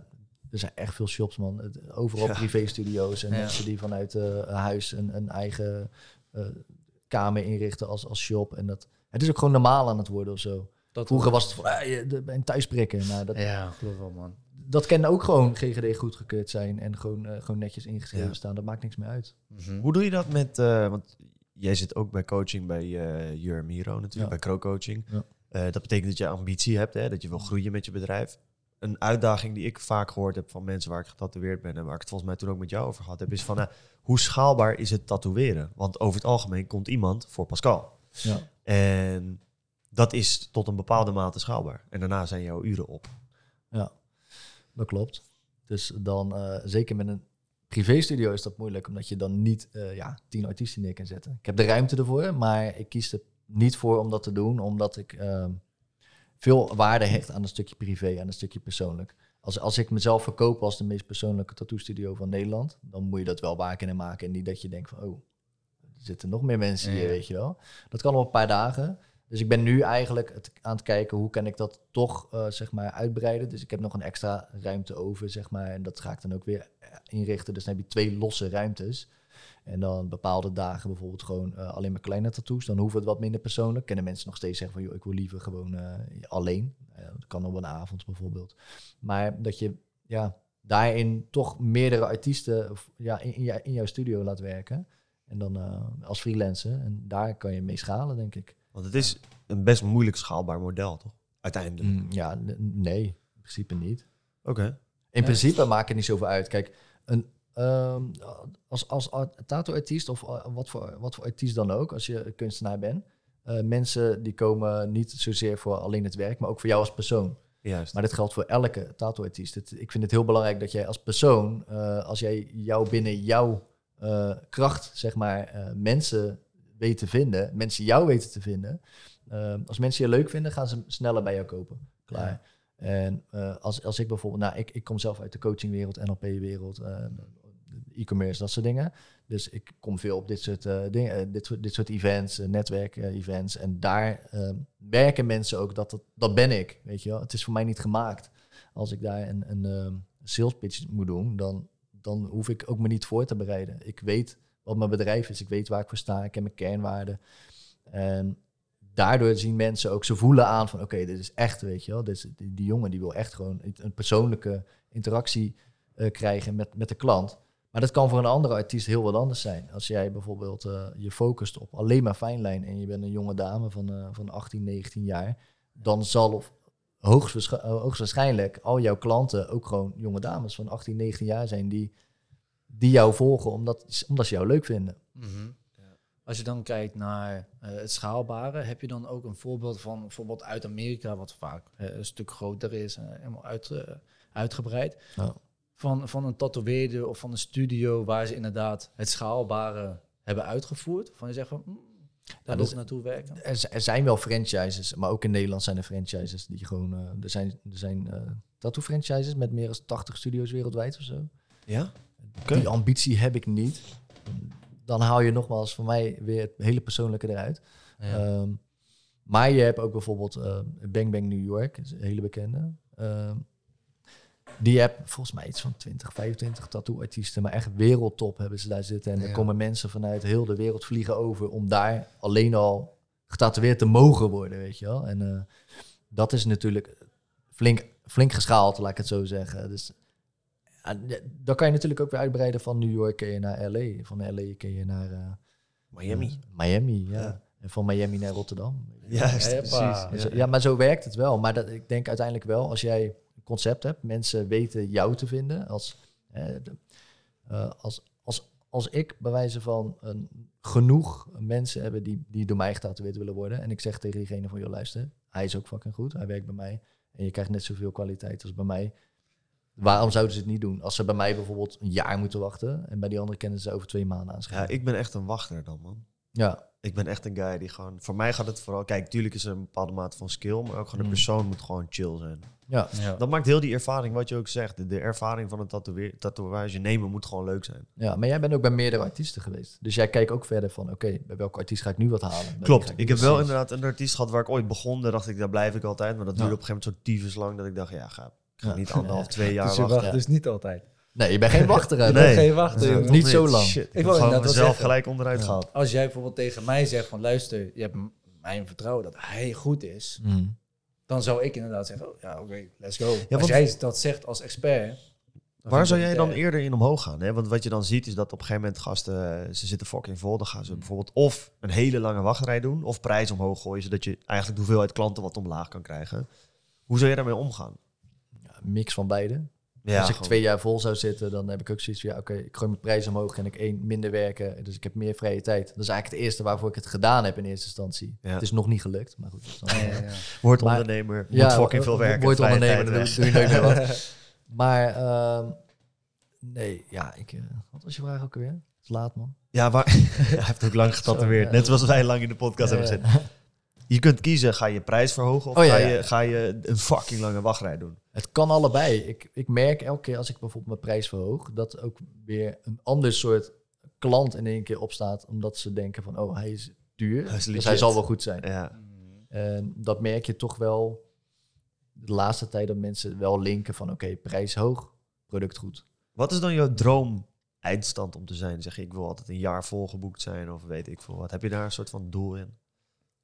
er zijn echt veel shops, man. Overal Ja. privé-studio's en Ja. mensen die vanuit eh, een huis een, een eigen... kamer inrichten als, als shop. En dat, het is ook gewoon normaal aan het worden of zo. Dat Vroeger was het van, ah, een thuisprikken. Nou, dat, Ja, geloof wel, man. dat kan ook gewoon GGD goedgekeurd zijn en gewoon, eh, gewoon netjes ingeschreven Ja. staan. Dat maakt niks meer uit. Mhm. Hoe doe je dat met, eh, want jij zit ook bij coaching bij eh Jur Miro natuurlijk, Ja. bij Crow Coaching. Ja. Dat betekent dat je ambitie hebt, hè, dat je wil groeien met je bedrijf. Een uitdaging die ik vaak gehoord heb van mensen waar ik getatoeëerd ben en waar ik het volgens mij toen ook met jou over gehad heb, is van eh, hoe schaalbaar is het tatoeëren? Want over het algemeen komt iemand voor Pascal. Ja. En dat is tot een bepaalde mate schaalbaar. En daarna zijn jouw uren op. Dat klopt. Dus dan, eh, zeker met een privéstudio is dat moeilijk, omdat je dan niet eh, ja, tien artiesten neer kan zetten. Ik heb de ruimte ervoor, maar ik kies er niet voor om dat te doen, omdat ik ehm, veel waarde hecht aan een stukje privé, aan een stukje persoonlijk. Als, als ik mezelf verkoop als de meest persoonlijke tattoo studio van Nederland, dan moet je dat wel waar kunnen maken. En niet dat je denkt van, oh, er zitten nog meer mensen hier, Ja. weet je wel. Dat kan op een paar dagen. Dus ik ben nu eigenlijk het, aan het kijken hoe kan ik dat toch eh, zeg maar uitbreiden. Dus ik heb nog een extra ruimte over, zeg maar. En dat ga ik dan ook weer eh, inrichten. Dus dan heb je twee losse ruimtes. En dan bepaalde dagen bijvoorbeeld gewoon eh, alleen maar kleine tattoos. Dan hoeven het wat minder persoonlijk. Kunnen mensen nog steeds zeggen van, joh, ik wil liever gewoon eh, alleen. Dat kan op een avond bijvoorbeeld. Maar dat je ja, daarin toch meerdere artiesten of, ja, in, in, jou- in jouw studio laat werken. En dan eh, als freelancer. En daar kan je mee schalen, denk ik. Want het is een best moeilijk schaalbaar model, toch? Uiteindelijk. Mm, ja, nee, in principe niet. Oké. In principe maakt het niet zoveel uit. Kijk, een, ehm, als, als art- tattoo-artiest of eh, wat voor, wat voor artiest dan ook, als je kunstenaar bent, eh, mensen die komen niet zozeer voor alleen het werk, maar ook voor jou als persoon. Juist. Maar dat geldt voor elke tattoo-artiest. Ik vind het heel belangrijk dat jij als persoon, eh, als jij jou binnen jouw kracht, zeg maar, mensen weet te vinden, mensen jou weten te vinden. als mensen je leuk vinden, gaan ze sneller bij jou kopen. Klaar. En als, als ik bijvoorbeeld, nou, ik, ik kom zelf uit de coachingwereld, NLP-wereld, eh, e-commerce, dat soort dingen. Dus ik kom veel op dit soort eh, dingen, eh, dit, soort- dit soort events, uh, netwerk-events. en daar eh, werken mensen ook, dat, dat, ben ik, weet je wel. Het is voor mij niet gemaakt. Als ik daar een, een ehm, sales pitch moet doen, dan, dan hoef ik ook me niet voor te bereiden. Ik weet wat mijn bedrijf is, ik weet waar ik voor sta, ik heb mijn kernwaarden. En daardoor zien mensen ook, ze voelen aan van oké, dit is echt, weet je wel. Dit die, jongen die wil echt gewoon een persoonlijke interactie eh, krijgen met, met de klant. Maar dat kan voor een andere artiest heel wat anders zijn. Als jij bijvoorbeeld eh, je focust op alleen maar fijnlijn en je bent een jonge dame van, eh, van 18, 19 jaar, dan zal of eh, hoogstwaarschijnlijk al jouw klanten ook gewoon jonge dames van 18, 19 jaar zijn die, die jou volgen omdat, omdat ze jou leuk vinden. Mhm. Als je dan kijkt naar het schaalbare, heb je dan ook een voorbeeld van bijvoorbeeld uit Amerika, wat vaak een stuk groter is, en helemaal uit, uitgebreid, Ja. Van, van een tatoeëerder of van een studio waar ze inderdaad het schaalbare hebben uitgevoerd? Van je zegt van, mm, daar wil ik naartoe werken. Er, er zijn wel franchises, maar ook in Nederland zijn er franchises die gewoon. eh, er zijn, er zijn eh tattoo franchises met meer dan 80 studio's wereldwijd of zo. Ja? Die ambitie heb ik niet. Dan haal je nogmaals voor mij weer het hele persoonlijke eruit. Ehm, maar je hebt ook bijvoorbeeld eh, Bang Bang New York, is een hele bekende. Ehm, die heb volgens mij iets van 20, 25 tattoo-artiesten, maar echt wereldtop hebben ze daar zitten. En er Ja. komen mensen vanuit heel de wereld vliegen over om daar alleen al getatoeëerd te mogen worden, weet je wel. En eh, dat is natuurlijk flink, flink geschaald, laat ik het zo zeggen. Dus ja, dan kan je natuurlijk ook weer uitbreiden van New York kun je naar LA, van LA kun je naar eh, Miami. eh, Miami, ja. Ja. En van Miami naar Rotterdam. Juist, Heppa. precies. Ja, ja, maar zo werkt het wel. Maar dat, ik denk uiteindelijk wel, als jij concept hebt, mensen weten jou te vinden. Als, eh, als, als, als ik bij wijze van een, genoeg mensen hebben die, die door mij getatoeëerd willen worden. En ik zeg tegen diegene van, joh luister, hij is ook fucking goed. Hij werkt bij mij. En je krijgt net zoveel kwaliteit als bij mij. Waarom zouden ze het niet doen? Als ze bij mij bijvoorbeeld een jaar moeten wachten. En bij die andere kennen ze over twee maanden Ja, aanschrijven. ik ben echt een wachter dan, man. Ja, Ik ben echt een guy die gewoon... Voor mij gaat het vooral... Kijk, tuurlijk is er een bepaalde mate van skill, maar ook gewoon de Mm. persoon moet gewoon chill zijn. ja. Ja. Dat maakt heel die ervaring, wat je ook zegt. De, de ervaring van een tatoeage nemen moet gewoon leuk zijn. Ja, maar jij bent ook bij meerdere artiesten geweest. Dus jij kijkt ook verder van, oké, bij welke artiest ga ik nu wat halen? Klopt. Ik heb wel inderdaad een artiest gehad waar ik ooit begon. Daar dacht ik, daar blijf ik altijd. Maar dat duurde Ja. op een gegeven moment zo tyfus lang dat ik dacht, ja, ga, ik ga Ja. niet anderhalf, twee jaar Dus je wachten. wacht ja. dus niet altijd. Nee, je bent geen wachter. Nee. Geen Ja, toch Niet zo lang. Shit, ik inderdaad wel mezelf zeggen. gelijk onderuit Ja. gehaald. Als jij bijvoorbeeld tegen mij zegt van luister, je hebt mijn vertrouwen dat hij goed is, Mm. dan zou ik inderdaad zeggen, oh, ja oké, let's go. Als jij dat zegt als expert. Waar zou jij dat, dan eh, eerder in omhoog gaan? Hè? Want wat je dan ziet is dat op een gegeven moment gasten, eh, ze zitten fucking vol. Dan gaan ze bijvoorbeeld of een hele lange wachtrij doen, of prijs omhoog gooien, zodat je eigenlijk de hoeveelheid klanten wat omlaag kan krijgen. Hoe zou je daarmee omgaan? Ja, een mix van beide. Ja, Als ik gewoon- twee jaar vol zou zitten, dan heb ik ook zoiets van, ja, oké, ik gooi mijn prijs omhoog en ik één minder werken. Dus ik heb meer vrije tijd. Dat is eigenlijk het eerste waarvoor ik het gedaan heb in eerste instantie. Ja. Het is nog niet gelukt, maar goed. dan- Ja, ja, ja. Word Maar- ondernemer, Ja, moet fucking veel werken. Word ondernemer, dan doe, je nooit meer wat. Maar, ehm, nee, ja, ik... eh, wat was je vraag ook alweer? Het is laat, man. Ja, maar hij heeft ook lang getatoeëerd. Net zoals wij lang in de podcast hebben gezet. Je kunt kiezen, ga je prijs verhogen of Oh, ja, ga, ja. je, ga je een fucking lange wachtrij doen? Het kan allebei. Ik, ik merk elke keer als ik bijvoorbeeld mijn prijs verhoog, dat ook weer een ander soort klant in één keer opstaat, omdat ze denken van, oh, hij is duur, Hij is dus hij zal wel goed zijn. Ja. En dat merk je toch wel de laatste tijd dat mensen wel linken van, oké, prijs hoog, product goed. Wat is dan jouw droom eindstand om te zijn? Zeg je, ik wil altijd een jaar volgeboekt zijn of weet ik veel wat. Heb je daar een soort van doel in?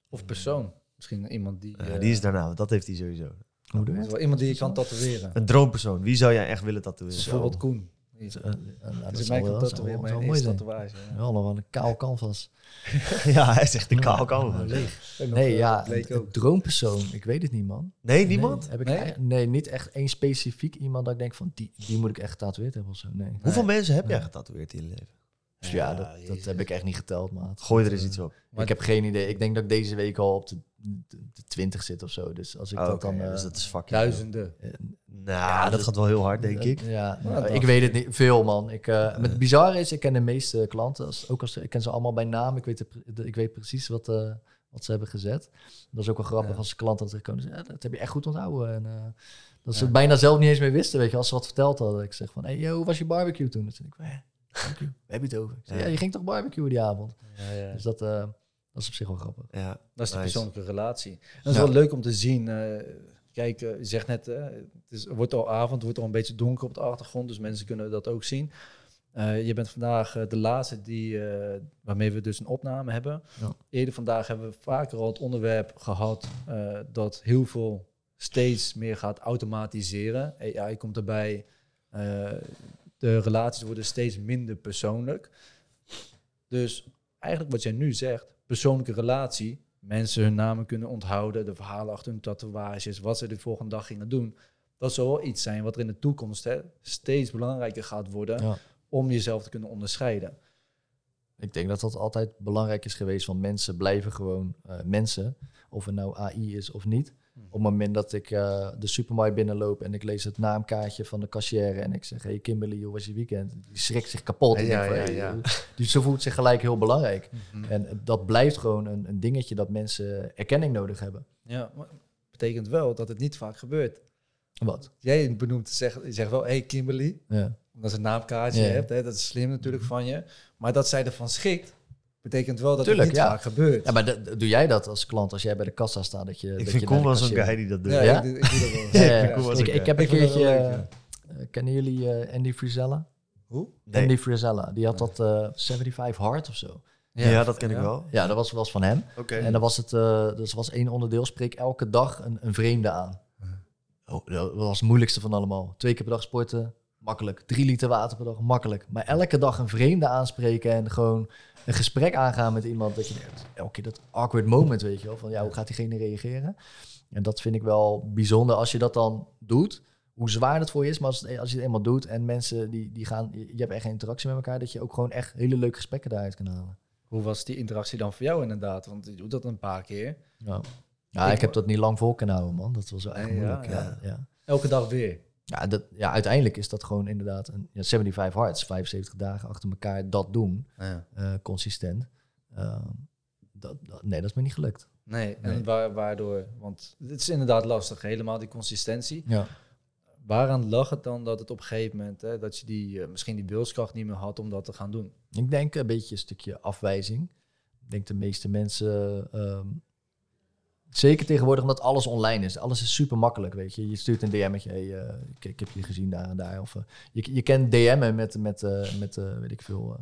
Of persoon. Misschien iemand die... Ja, eh, die is daarna, want dat heeft hij sowieso. Hoe doe je is het? wel iemand die je kan tatoeëren. Een droompersoon, wie zou jij echt willen tatoeëren? Bijvoorbeeld Koen. Eh, eh, nou, dat tatoeëren, wel- mijn mooi eerste tatoeage. ja. Wel nog wel een kaal canvas. ja, hij zegt de kaal nog, Nee, eh, ja, een, een droompersoon, ik weet het niet, man. Nee, niemand? Nee, heb ik Nee? niet echt één specifiek iemand dat ik denk van, die, die moet ik echt getatoeëerd hebben of zo. Nee. Hoeveel mensen heb jij getatoeëerd in je leven? Dus ja, Ja, dat, heb ik echt niet geteld, maat. Gooi er eens iets op. Maar- ik heb geen idee. Ik denk dat ik deze week al op de, de, 20 zit of zo. Dus als ik Oh, dat dan... ja, eh, dus dat is fucking Duizenden. eh, Nou, Ja, dat dat- gaat wel heel hard, denk ik. Ja, Ja, nou, dat- ik weet het niet. Veel, man. Ik, eh met het bizarre is, ik ken de meeste klanten. Als, ook als, ik ken ze allemaal bij naam. Ik weet, de pre- de- ik weet precies wat, eh, wat ze hebben gezet. Dat is ook wel grappig als klanten terugkomen. Ja, dat heb je echt goed onthouden. En, eh, dat ze het bijna zelf niet eens meer wisten. Weet je, als ze wat verteld hadden. Ik zeg van, hey, yo, hoe was je barbecue toen? Dan zeg ik, "Eh, barbecue, we hebben het over. Ik zeg, Ja. ja, je ging toch barbecue die avond? Ja, ja. Dus dat, eh, dat is op zich wel grappig. Ja. Dat is de Nice. persoonlijke relatie. En dat is Ja. wel leuk om te zien. eh, kijk, eh, je zegt net, eh, het is, het wordt al avond, het wordt al een beetje donker op de achtergrond, dus mensen kunnen dat ook zien. Eh, je bent vandaag de laatste die, eh, waarmee we dus een opname hebben. Ja. Eerder vandaag hebben we vaker al het onderwerp gehad eh, dat heel veel steeds meer gaat automatiseren. AI komt erbij. eh, de relaties worden steeds minder persoonlijk. Dus eigenlijk wat jij nu zegt, persoonlijke relatie, mensen hun namen kunnen onthouden, de verhalen achter hun tatoeages, wat ze de volgende dag gingen doen. Dat zal wel iets zijn wat er in de toekomst hè, steeds belangrijker gaat worden Ja. om jezelf te kunnen onderscheiden. Ik denk dat dat altijd belangrijk is geweest. Want mensen blijven gewoon eh, mensen. Of het nou AI is of niet. Op het moment dat ik eh, de supermarkt binnenloop en ik lees het naamkaartje van de cashier en ik zeg, hey Kimberly, hoe was je weekend? Die schrikt zich kapot. Die, Ja, van, ja, hey, ja. die ze voelt zich gelijk heel belangrijk. Mhm. En dat blijft gewoon een, een dingetje dat mensen erkenning nodig hebben. Ja, maar betekent wel dat het niet vaak gebeurt. Wat? Jij benoemt, zegt, je zegt wel, hey Kimberly, Ja. omdat ze een naamkaartje Ja. hebt, hè, dat is slim natuurlijk van je. Maar dat zij ervan schikt, betekent wel dat Tuurlijk, het niet ja. vaak gebeurt. ja, maar dat- doe jij dat als klant als jij bij de kassa staat? Dat je, Ik dat vind je Koen wel zo'n guy die dat doet. Ja, Ja? Ik, doe- ik doe dat wel. Ja, Ik, ik heb een keertje... eh, kennen jullie eh, Andy Frisella? Hoe? Nee. Andy Frisella. Die had dat eh 75 Hard of zo. Ja, dat ken ik Ja. wel. Ja, dat was, was van hem. Oké. En dan was het, eh dus was één onderdeel, spreek elke dag een, een vreemde aan. Oh, dat was het moeilijkste van allemaal. Twee keer per dag sporten, makkelijk. Drie liter water per dag, makkelijk. Maar elke dag een vreemde aanspreken en gewoon een gesprek aangaan met iemand. Dat je elke keer dat awkward moment, weet je wel. Van ja, hoe gaat diegene reageren? En dat vind ik wel bijzonder als je dat dan doet. Hoe zwaar het voor je is, maar als, als je het eenmaal doet en mensen die, die gaan, je hebt echt een interactie met elkaar, dat je ook gewoon echt hele leuke gesprekken daaruit kan halen. Hoe was die interactie dan voor jou inderdaad? Want je doet dat een paar keer. Ja, ja ik, Ik- heb dat niet lang vol kunnen houden, man. Dat was wel echt moeilijk. Ja. ja. Elke dag weer. Ja, dat, ja, uiteindelijk is dat gewoon inderdaad een ja, 75 hearts, 75 dagen achter elkaar dat doen, Ja. eh, consistent. Ehm, dat, dat- nee, dat is me niet gelukt. Nee, en waardoor, want het is inderdaad lastig, helemaal die consistentie. Ja. Waaraan lag het dan dat het op een gegeven moment, hè, dat je die, eh, misschien die wilskracht niet meer had om dat te gaan doen? Ik denk een beetje een stukje afwijzing. Ik denk de meeste mensen, ehm, Zeker tegenwoordig omdat alles online is. Alles is super makkelijk, weet je. Je stuurt een DM'tje, hey, eh, ik, ik heb je gezien daar en daar. Of, eh, je, je kent DM'en met, met, eh, met weet ik veel,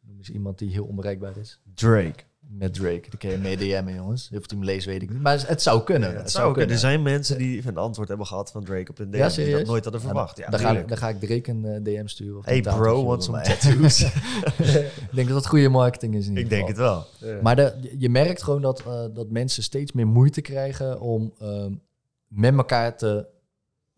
noem eens iemand die heel onbereikbaar is. Drake. Met Drake. Die kun je mee DM'en, jongens. Of die hem leest, weet ik niet. Maar het zou kunnen. het zou kunnen. Er zijn mensen die een antwoord hebben gehad van Drake op een DM. Ja, die dat nooit hadden verwacht. dan, Ja, dan, ga, dan ga ik Drake een eh, DM sturen. Of Hey bro, want some tattoos. ik denk dat dat goede marketing is in ieder ik denk het wel. Maar de, je merkt gewoon dat, eh, dat mensen steeds meer moeite krijgen om ehm, met elkaar te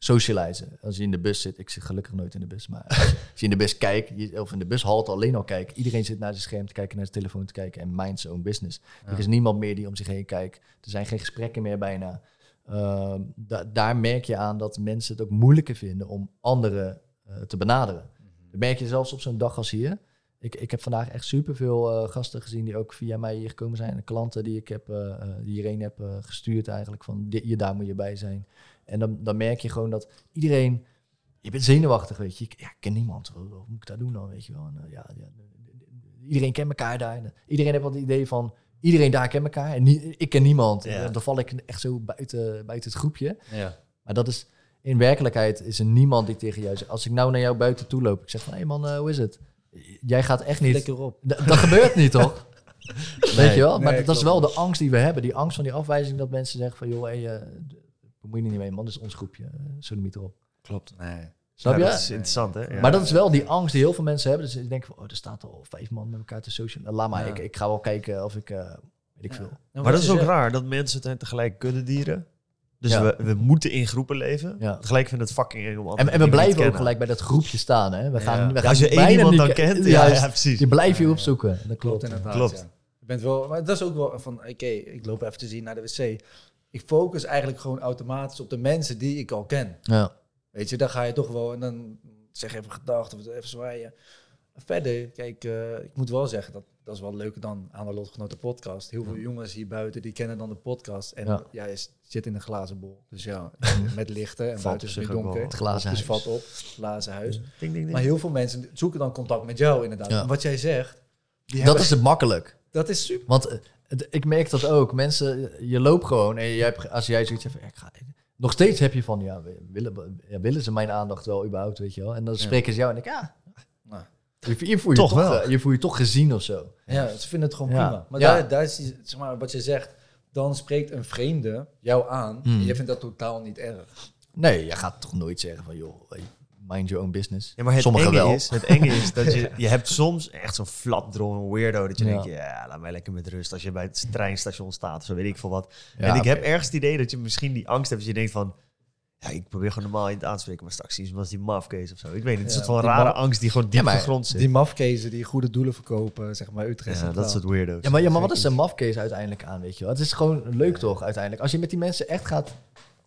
socializen. Als je in de bus zit, ik zit gelukkig nooit in de bus, maar als je, je in de bus kijkt, je- of in de bushalte alleen al kijkt, iedereen zit naar zijn scherm te kijken, naar zijn telefoon te kijken en minds zijn own business. Er is niemand meer die om zich heen kijkt. Er zijn geen gesprekken meer bijna. Ehm, da- daar merk je aan dat mensen het ook moeilijker vinden om anderen eh, te benaderen. Dat merk je zelfs op zo'n dag als hier. Ik, ik heb vandaag echt superveel eh gasten gezien die ook via mij hier gekomen zijn. En klanten die ik heb, eh, die hierheen heb gestuurd eigenlijk. Van hier, daar moet je bij zijn. En dan, dan merk je gewoon dat iedereen... Je bent zenuwachtig, weet je. Ik, ja, ik ken niemand. Wat, wat moet ik daar doen dan, weet je wel? En, eh, ja, ja, iedereen kent elkaar daar. En, iedereen heeft wel het idee van... Iedereen daar kent elkaar en nie- ik ken niemand. Ja. En dan val ik echt zo buiten, buiten het groepje. Ja. Maar dat is... In werkelijkheid is er niemand die tegen jou zegt... Als ik nou naar jou buiten toe loop... Ik zeg van, hé hey man, eh, hoe is het? Jij gaat echt niet... Lekker op. Dat gebeurt niet, toch? Weet je wel? Maar nee, dat is wel de angst die we hebben. Die angst van die afwijzing dat mensen zeggen van... joh, hey, eh, bemoei je niet mee, man. Dit is ons groepje. Uh, Sodomiet erop. Klopt. Nee. Snap Ja, je? Dat is interessant, hè? Ja. Maar dat is wel die angst die heel veel mensen hebben. Dus ze denken van... oh, er staat al vijf man met elkaar te social. Laat maar, Ja. ik, ik ga wel kijken of ik... eh, weet ik veel. Maar dat is ook raar, dat mensen zijn tegelijk kuddedieren. Dus Ja. we, we moeten in groepen leven. Ja. Tegelijk vinden het fucking eng om En, en we blijven ook kennen. gelijk bij dat groepje staan. Hè? We gaan, Ja. we Ja, gaan als je één iemand dan ke- kent, ja, juist, ja, precies. Je blijft je Ja. opzoeken. Dat Klopt klopt. inderdaad. Klopt. Ja. Je bent wel, maar dat is ook wel van, oké, ik loop even te zien naar de wc. Ik focus eigenlijk gewoon automatisch op de mensen die ik al ken. Ja. Weet je, dan ga je toch wel en dan zeg even gedacht of even zwaaien. Verder, kijk, eh, ik moet wel zeggen, dat, dat is wel leuker dan aan de Lotgenoten podcast. Heel veel jongens hier buiten, die kennen dan de podcast. En Ja. jij is- zit in een glazen bol. Dus ja, met lichten en buiten is het donker. Het glazen dus huis. valt op, glazen huis. Ding, ding, ding. Maar heel veel mensen zoeken dan contact met jou inderdaad. En wat jij zegt, Dat hebben- is het makkelijk. dat is super. Want eh, het- ik merk dat ook. Mensen, je loopt gewoon en jij hebt, als jij zoiets hebt van, ik ga, nog steeds heb je van, ja, willen, ja, willen ze mijn aandacht wel überhaupt, weet je wel? En dan Ja. spreken ze jou en ik, ja, je, je, voel je Toch toch, wel. eh, je voel je toch gezien of zo. Ja, ze vinden het gewoon Ja. prima. Maar Ja. daar, daar is die, zeg maar, wat je zegt, dan spreekt een vreemde jou aan. Hmm. En je vindt dat totaal niet erg. Nee, je gaat toch nooit zeggen van, joh, mind your own business. Ja, maar het Sommigen enge, wel. Is, het enge is dat je, je hebt soms echt zo'n flapdrongen weirdo dat je Ja. denkt, ja, laat mij lekker met rust als je bij het treinstation staat of zo weet ik veel wat. Ja, en ik heb ergens het idee dat je misschien die angst hebt dat je denkt van, ja, ik probeer gewoon normaal je te aanspreken, maar straks zien ze me als die mafkees of zo. Ik weet niet, het is Ja, een soort van die rare angst die gewoon diep Ja, maar gegrond zit. Die mafkezen die goede doelen verkopen, zeg maar Utrecht. ja, dat soort weirdo's. Ja, maar, ja, maar wat is de mafcase uiteindelijk aan, weet je wel? Het is gewoon leuk toch, uiteindelijk. Als je met die mensen echt gaat,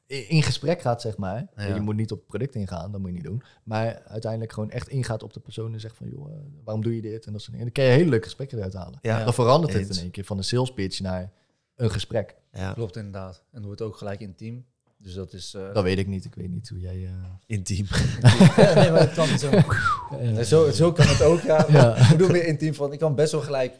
in gesprek gaat, zeg maar. Ja. Je moet niet op het product ingaan, dat moet je niet doen. Maar uiteindelijk gewoon echt ingaat op de persoon en zegt van, joh, eh, waarom doe je dit? En dat soort dingen. En dan kan je hele leuke gesprekken eruit halen. Ja. Dan verandert het in één keer van een sales pitch naar een gesprek. Ja, Klopt inderdaad. En het wordt ook gelijk intiem. Dus dat is... eh, Dat weet ik niet. Ik weet niet hoe jij... eh, intiem. nee, maar het kan zo. Zo. Zo kan het ook, ja. Ja. Ik bedoel meer intiem van, ik kan best wel gelijk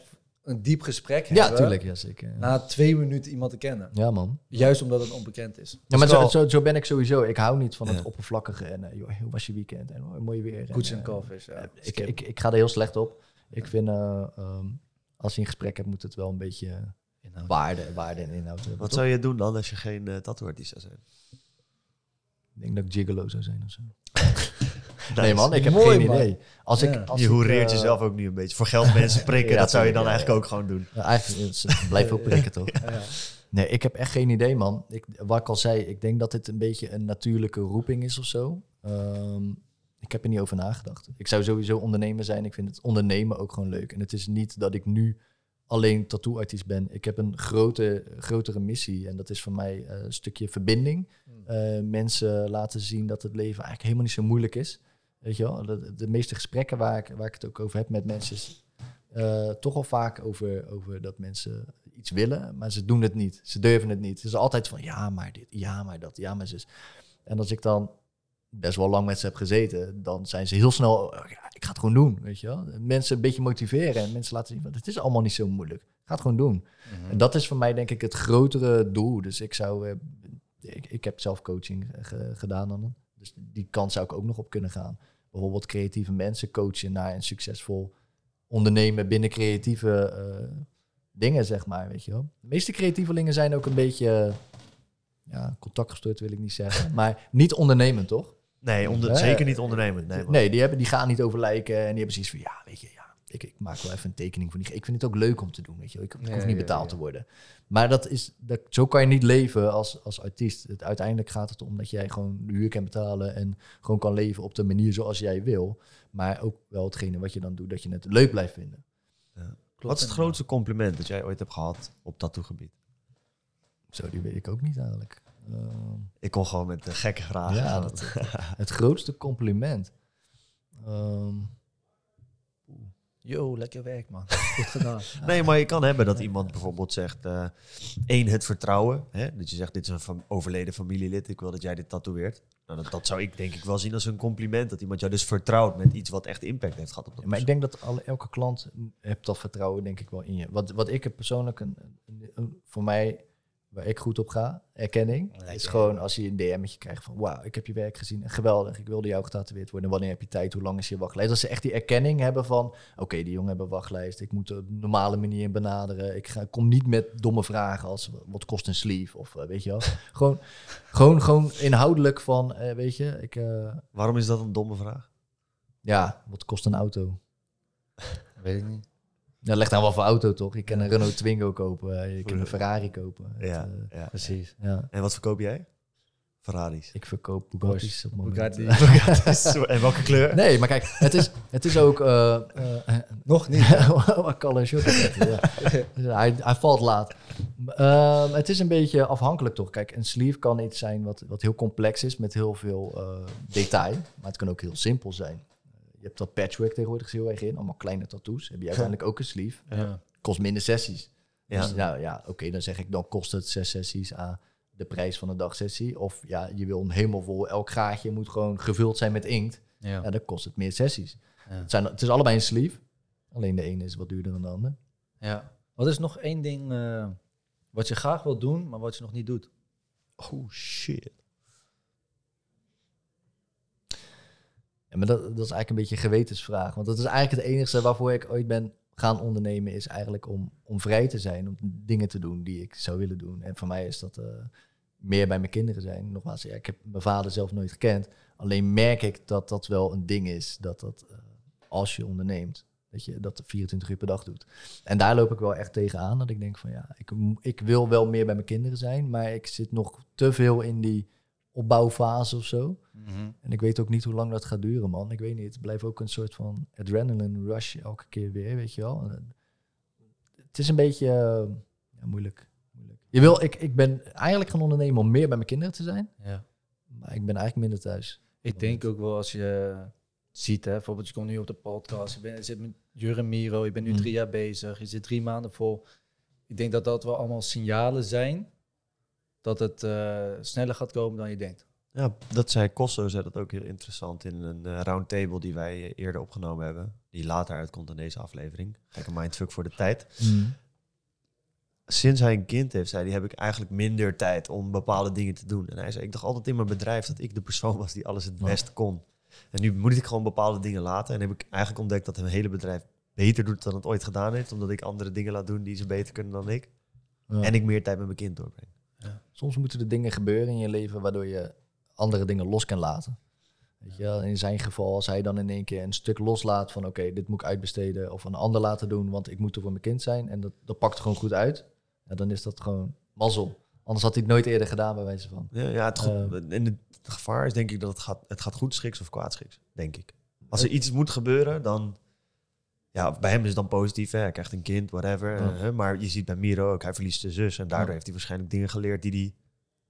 een diep gesprek ja, hebben. tuurlijk. Ja, zeker. Na twee minuten iemand te kennen. Ja, man. Juist omdat het onbekend is. Ja, maar wel- zo, zo, zo ben ik sowieso. Ik hou niet van het Ja. oppervlakkige. En eh, joh, hoe was je weekend? En oh, mooi weer. Koets en, en eh, kalfjes. Ja. ik, ik, ik ga er heel slecht op. Ik vind, eh, ehm, als je een gesprek hebt, moet het wel een beetje eh, Inhoud. waarde, waarde en inhoud hebben. Wat toch? zou je doen dan als je geen uh, zou zijn? Ik denk dat ik gigolo zou zijn of zo. Nee man, ik heb Mooi, geen man. idee. Als Ja. ik, als je hoereert eh, jezelf ook nu een beetje. Voor geld mensen prikken, Ja, dat zou je dan eigenlijk ook gewoon doen. ja, eigenlijk, het blijft ook prikken toch? Ja. Nee, ik heb echt geen idee, man. Ik, wat ik al zei, ik denk dat dit een beetje een natuurlijke roeping is of zo. Ehm, ik heb er niet over nagedacht. Ik zou sowieso ondernemer zijn. Ik vind het ondernemen ook gewoon leuk. En het is niet dat ik nu alleen tattoo-artiest ben. Ik heb een grote, grotere missie. En dat is voor mij eh, een stukje verbinding. Eh, mensen laten zien dat het leven eigenlijk helemaal niet zo moeilijk is. Weet je wel? De, de meeste gesprekken waar ik, waar ik het ook over heb met mensen is eh, toch al vaak over, over dat mensen iets willen, maar ze doen het niet. Ze durven het niet. Het is altijd van ja, maar dit, ja, maar dat, ja, maar zus. En als ik dan best wel lang met ze heb gezeten, dan zijn ze heel snel, oh, ja, ik ga het gewoon doen, weet je wel. Mensen een beetje motiveren en mensen laten zien van het is allemaal niet zo moeilijk. Ga het gewoon doen. Mhm. En dat is voor mij denk ik het grotere doel. Dus ik zou, eh, ik, ik heb zelf coaching ge- gedaan dan. Dus die kant zou ik ook nog op kunnen gaan. Bijvoorbeeld creatieve mensen coachen naar een succesvol ondernemen binnen creatieve eh, dingen, zeg maar. Weet je wel. De meeste creatievelingen zijn ook een beetje, eh, ja, contactgestoord wil ik niet zeggen, maar niet ondernemend, toch? Nee, onder, zeker niet ondernemend. Nee. Nee, die, hebben, die gaan niet over lijken en die hebben zoiets van, ja, weet je, ja, ik, ik maak wel even een tekening voor die. Ik vind het ook leuk om te doen, weet je. Ik, ik Ja, hoef niet ja, betaald ja. te worden. Maar dat is, dat, zo kan je niet leven als, als artiest. Het, uiteindelijk gaat het om dat jij gewoon de huur kan betalen en gewoon kan leven op de manier zoals jij wil. Maar ook wel hetgene wat je dan doet, dat je het leuk blijft vinden. Wat is het grootste compliment dat jij ooit hebt gehad op tattoo-gebied? Zo, die weet ik ook niet eigenlijk. Ehm, Ik kon gewoon met de gekke vragen. ja, dat, het grootste compliment. Ehm, Yo, lekker werk, man. Goed gedaan. Nee, maar je kan hebben dat iemand bijvoorbeeld zegt... eh één, het vertrouwen. Hè? Dat je zegt, dit is een fam- overleden familielid. Ik wil dat jij dit tatoeëert. Nou, dat, dat zou ik denk ik wel zien als een compliment. Dat iemand jou dus vertrouwt met iets wat echt impact heeft gehad op dat maar ik denk dat alle, elke klant heeft dat vertrouwen denk ik wel in je. Wat, wat ik heb persoonlijk, een, een- een- voor mij, waar ik goed op ga, erkenning, is gewoon als je een DM'tje krijgt van wauw, ik heb je werk gezien, geweldig, ik wilde jou getatoeëerd worden. Wanneer heb je tijd, hoe lang is je wachtlijst? Dat ze echt die erkenning hebben van, oké, die jongen hebben wachtlijst, ik moet een normale manier benaderen. Ik ga, kom niet met domme vragen als wat kost een sleeve of eh, weet je wel. gewoon, gewoon, gewoon inhoudelijk van, eh, weet je, ik, eh, Waarom is dat een domme vraag? ja, wat kost een auto? Weet ik niet. Ja, leg dan wel voor auto toch? Je kan een Renault Twingo kopen, eh, je kan een Ferrari kopen. Ja, eh, ja. Precies. ja. En wat verkoop jij? Ferraris. Ik verkoop Bugatti's op. Bugatti. en welke kleur? Nee, maar kijk, het is, het is ook... eh Nog niet. Wat zetten, ja. hij, hij valt laat. Ehm, het is een beetje afhankelijk toch. Kijk, een sleeve kan iets zijn wat, wat heel complex is met heel veel detail. Maar het kan ook heel simpel zijn. Je hebt dat patchwork tegenwoordig heel erg in. Allemaal kleine tattoos. Heb je uiteindelijk ook een sleeve. Ja. Kost minder sessies. Ja. Dus nou ja, oké, dan zeg ik dan kost het zes sessies aan de prijs van een dagsessie. Of ja, je wil hem helemaal vol. Elk gaatje moet gewoon gevuld zijn met inkt. Ja. Ja, dan kost het meer sessies. Ja. Het, zijn, het is allebei een sleeve. Alleen de ene is wat duurder dan de ander. ja. Wat is nog één ding eh, wat je graag wil doen, maar wat je nog niet doet? Oh shit. Maar dat, dat is eigenlijk een beetje een gewetensvraag. Want dat is eigenlijk het enige waarvoor ik ooit ben gaan ondernemen. Is eigenlijk om, om vrij te zijn. Om dingen te doen die ik zou willen doen. En voor mij is dat eh, meer bij mijn kinderen zijn. Nogmaals, ja, ik heb mijn vader zelf nooit gekend. Alleen merk ik dat dat wel een ding is. Dat dat eh, als je onderneemt. Dat je dat 24 uur per dag doet. En daar loop ik wel echt tegenaan. Dat ik denk van ja, ik, ik wil wel meer bij mijn kinderen zijn. Maar ik zit nog te veel in die opbouwfase of zo. En ik weet ook niet hoe lang dat gaat duren, man. Ik weet niet. Het blijft ook een soort van adrenaline rush elke keer weer, weet je wel. En, eh, Het is een beetje eh, ja, moeilijk. moeilijk. Je wil, ik, ik ben eigenlijk gaan ondernemen om meer bij mijn kinderen te zijn. Ja. Maar ik ben eigenlijk minder thuis. Ik denk ook wel als je ziet, hè, bijvoorbeeld je komt nu op de podcast, je, bent, je zit met Jurre Miro, je bent nu Mm. drie jaar bezig, je zit drie maanden vol. Ik denk dat dat wel allemaal signalen zijn dat het eh, sneller gaat komen dan je denkt. Ja, dat zei Kosso, zei dat ook heel interessant in een eh, roundtable die wij eh, eerder opgenomen hebben. Die later uitkomt in deze aflevering. Gekke mindfuck voor de tijd. Sinds hij een kind heeft, zei hij, heb ik eigenlijk minder tijd om bepaalde dingen te doen. En hij zei, ik dacht altijd in mijn bedrijf dat ik de persoon was die alles het Ja. best kon. En nu moet ik gewoon bepaalde dingen laten. En heb ik eigenlijk ontdekt dat een hele bedrijf beter doet dan het ooit gedaan heeft. Omdat ik andere dingen laat doen die ze beter kunnen dan ik. Ja. En ik meer tijd met mijn kind doorbreng. Soms moeten er dingen gebeuren in je leven waardoor je andere dingen los kan laten. Weet je, wel? in zijn geval, als hij dan in één keer een stuk loslaat van oké, dit moet ik uitbesteden of een ander laten doen, want ik moet er voor mijn kind zijn en dat, dat pakt gewoon goed uit, ja, dan is dat gewoon mazzel. Anders had hij het nooit eerder gedaan bij wijze van. Ja, ja het, Eh. en het gevaar is denk ik dat het gaat, het gaat goed schiks of kwaad schiks, denk ik. Als er iets moet gebeuren, dan... Ja, bij hem is het dan positief, hè. hij krijgt een kind, whatever. Ja. eh, hè, maar je ziet bij Miro ook, hij verliest zijn zus. En daardoor heeft hij waarschijnlijk dingen geleerd die hij...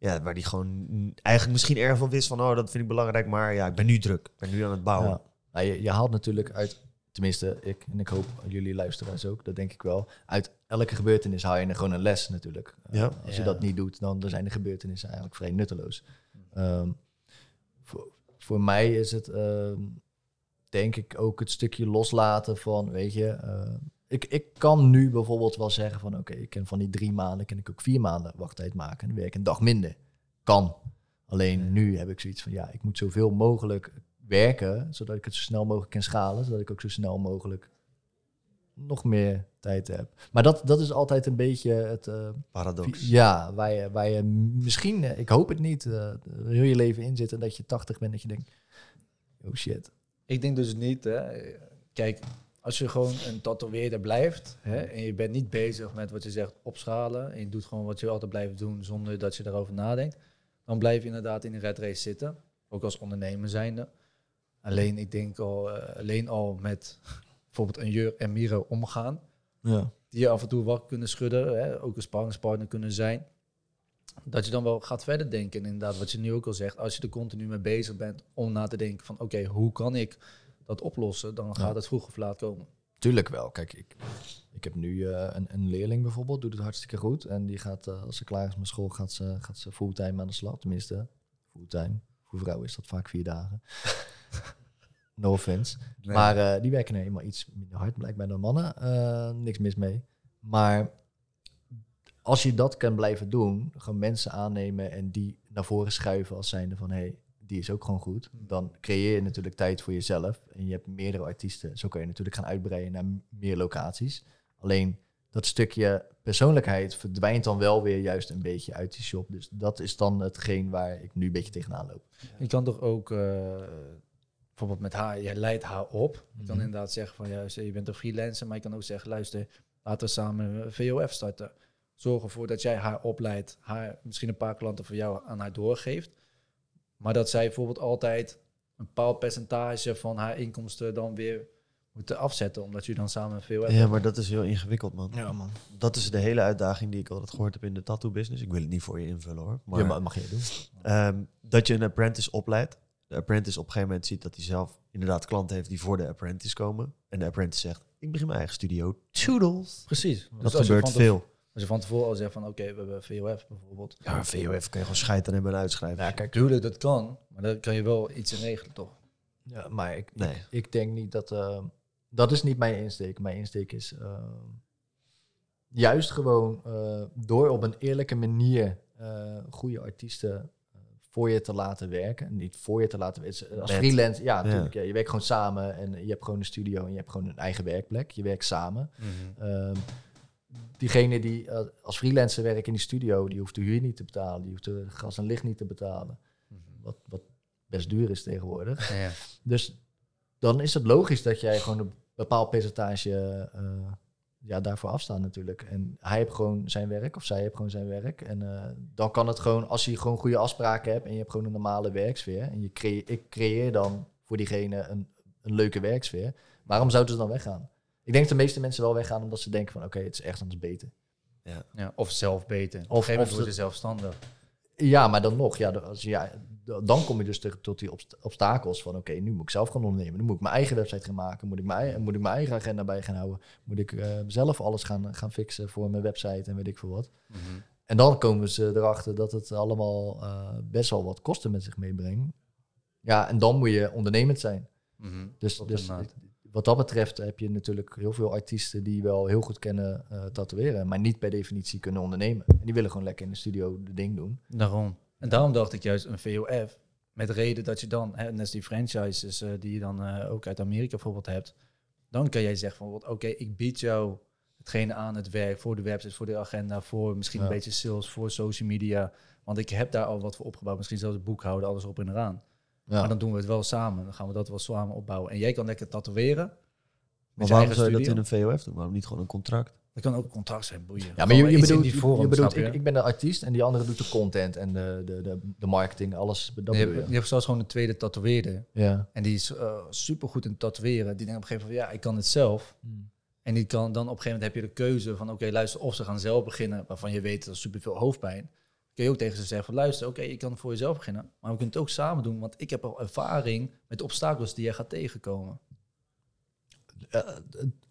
Ja, waar hij gewoon eigenlijk misschien erg van wist van... Oh, dat vind ik belangrijk, maar ja, ik ben nu druk. Ik ben nu aan het bouwen. Ja. Nou, je, je haalt natuurlijk uit, tenminste ik en ik hoop jullie luisteraars ook, dat denk ik wel. Uit elke gebeurtenis haal je er gewoon een les natuurlijk. Eh, Ja. als je dat niet doet, dan dan zijn de gebeurtenissen eigenlijk vrij nutteloos. Ehm, voor, voor mij is het, ehm, denk ik, ook het stukje loslaten van, weet je, eh, Ik, ik kan nu bijvoorbeeld wel zeggen van oké, ik ken van die drie maanden, kan ik ook vier maanden wachttijd maken en dan werk ik een dag minder. Kan. Alleen nu heb ik zoiets van ja, ik moet zoveel mogelijk werken, zodat ik het zo snel mogelijk kan schalen, zodat ik ook zo snel mogelijk nog meer tijd heb. Maar dat, dat is altijd een beetje het... eh, Paradox. ja, waar je, waar je misschien, eh, ik hoop het niet, heel je leven in zit en dat je 80 bent, dat je denkt, oh shit. Ik denk dus niet, hè. Kijk, als je gewoon een tatoeëerder blijft hè, en je bent niet bezig met wat je zegt opschalen en je doet gewoon wat je altijd blijft doen zonder dat je daarover nadenkt, dan blijf je inderdaad in de red race zitten, ook als ondernemer zijnde. Alleen ik denk al, eh, alleen al met bijvoorbeeld een Jur en Miro omgaan, Ja. die je af en toe wakker kunnen schudden, hè, ook een sparringspartner kunnen zijn. Dat je dan wel gaat verder denken. En inderdaad, wat je nu ook al zegt, als je er continu mee bezig bent om na te denken van oké, hoe kan ik dat oplossen, dan gaat Ja. het vroeg of laat komen. Tuurlijk wel. Kijk, ik, ik heb nu eh, een, een leerling bijvoorbeeld, doet het hartstikke goed. En die gaat, eh, als ze klaar is met school, gaat ze, gaat ze fulltime aan de slag. Tenminste, fulltime. Voor vrouwen is dat vaak vier dagen. no offense. Maar eh, die werken nou eenmaal iets minder hard blijkbaar dan mannen. Eh, niks mis mee. Maar als je dat kan blijven doen, gewoon mensen aannemen en die naar voren schuiven als zijnde van hé, hey, die is ook gewoon goed. Dan creëer je natuurlijk tijd voor jezelf. En je hebt meerdere artiesten. Zo kan je natuurlijk gaan uitbreiden naar meer locaties. Alleen dat stukje persoonlijkheid verdwijnt dan wel weer juist een beetje uit die shop. Dus dat is dan hetgeen waar ik nu een beetje tegenaan loop. Je kan toch ook eh, bijvoorbeeld met haar, jij leidt haar op. Je kan Mhm. inderdaad zeggen van ja, je bent een freelancer, maar je kan ook zeggen, luister, laten we samen een VOF starten. Zorg ervoor dat jij haar opleidt, haar misschien een paar klanten voor jou aan haar doorgeeft. Maar dat zij bijvoorbeeld altijd een bepaald percentage van haar inkomsten dan weer moeten afzetten, omdat je dan samen een VOF Ja, maar dat is heel ingewikkeld, man. Ja, man. Dat is de hele uitdaging die ik altijd gehoord heb in de tattoo business. Ik wil het niet voor je invullen hoor. Maar, Ja, maar mag je doen. ehm, dat je een apprentice opleidt. De apprentice op een gegeven moment ziet dat hij zelf inderdaad klanten heeft die voor de apprentice komen. En de apprentice zegt, ik begin mijn eigen studio. Toodles. Precies. Dat Dus gebeurt veel. Als je van tevoren al zegt van oké, we hebben VOF bijvoorbeeld. Ja, VOF kan je gewoon scheid aan hebben en uitschrijven. Ja, kijk, Tuurlijk, dat kan, maar dan kan je wel iets in regelen, toch? Ja, maar ik, Nee. ik, ik denk niet dat... eh, dat is niet mijn insteek. Mijn insteek is eh, juist gewoon eh, door op een eerlijke manier eh, goede artiesten voor je te laten werken. Niet voor je te laten werken. Als Met. freelance, ja, natuurlijk. Ja, je werkt gewoon samen en je hebt gewoon een studio en je hebt gewoon een eigen werkplek. Je werkt samen. Ehm, diegene die eh, als freelancer werkt in die studio, die hoeft de huur niet te betalen. Die hoeft de gas en licht niet te betalen. Wat, wat best duur is tegenwoordig. Ja. Dus dan is het logisch dat jij gewoon een bepaald percentage eh, ja, daarvoor afstaat natuurlijk. En hij heeft gewoon zijn werk, of zij heeft gewoon zijn werk. En eh, dan kan het gewoon, als je gewoon goede afspraken hebt en je hebt gewoon een normale werksfeer. En je crea- ik creëer dan voor diegene een, een leuke werksfeer. Waarom zouden ze dan weggaan? Ik denk dat de meeste mensen wel weggaan omdat ze denken van oké, het is echt anders beter. Ja, of zelf beter. Of, Of- ze- zelfstandig. Ja, maar dan nog, ja, als, ja, dan kom je dus ter- tot die obst- obstakels van oké, nu moet ik zelf gaan ondernemen. Dan moet ik mijn eigen website gaan maken. Moet ik mijn, moet ik mijn eigen agenda bij gaan houden. Moet ik eh, zelf alles gaan, gaan fixen voor mijn website en weet ik veel wat. En dan komen ze erachter dat het allemaal eh, best wel wat kosten met zich meebrengt. Ja, en dan moet je ondernemend zijn. Dus, Klopt, dus inderdaad. Wat dat betreft heb je natuurlijk heel veel artiesten die wel heel goed kennen eh, tatoeëren, maar niet per definitie kunnen ondernemen. En die willen gewoon lekker in de studio de ding doen. Daarom. En daarom dacht ik juist een VOF. Met reden dat je dan, hè, net als die franchises eh, die je dan eh, ook uit Amerika bijvoorbeeld hebt. Dan kan jij zeggen van, oké, ik bied jou hetgene aan het werk voor de website, voor de agenda, voor misschien een beetje sales, voor social media. Want ik heb daar al wat voor opgebouwd. Misschien zelfs het boekhouden, alles op en eraan. Ja. Maar dan doen we het wel samen. Dan gaan we dat wel samen opbouwen. En jij kan lekker tatoeëren. Maar waarom zou je dat in een VOF doen? Waarom niet gewoon een contract? Dat kan ook een contract zijn, boeien. Ja, maar je, je bedoelt, je, snap ik, ik ben de artiest en die andere doet de content en de, de, de, de marketing, alles. Dat je, hebt, je. je hebt zelfs gewoon een tweede tatoeëerder. Ja. En die is super goed in tatoeëren. Die denkt op een gegeven moment, ja, ik kan het zelf. En die kan dan op een gegeven moment heb je de keuze van, oké, luister, of ze gaan zelf beginnen, waarvan je weet dat is superveel hoofdpijn. Kun je ook tegen ze zeggen van, luister, oké, je kan voor jezelf beginnen, maar we kunnen het ook samen doen, want ik heb al ervaring met de obstakels die jij gaat tegenkomen. Eh,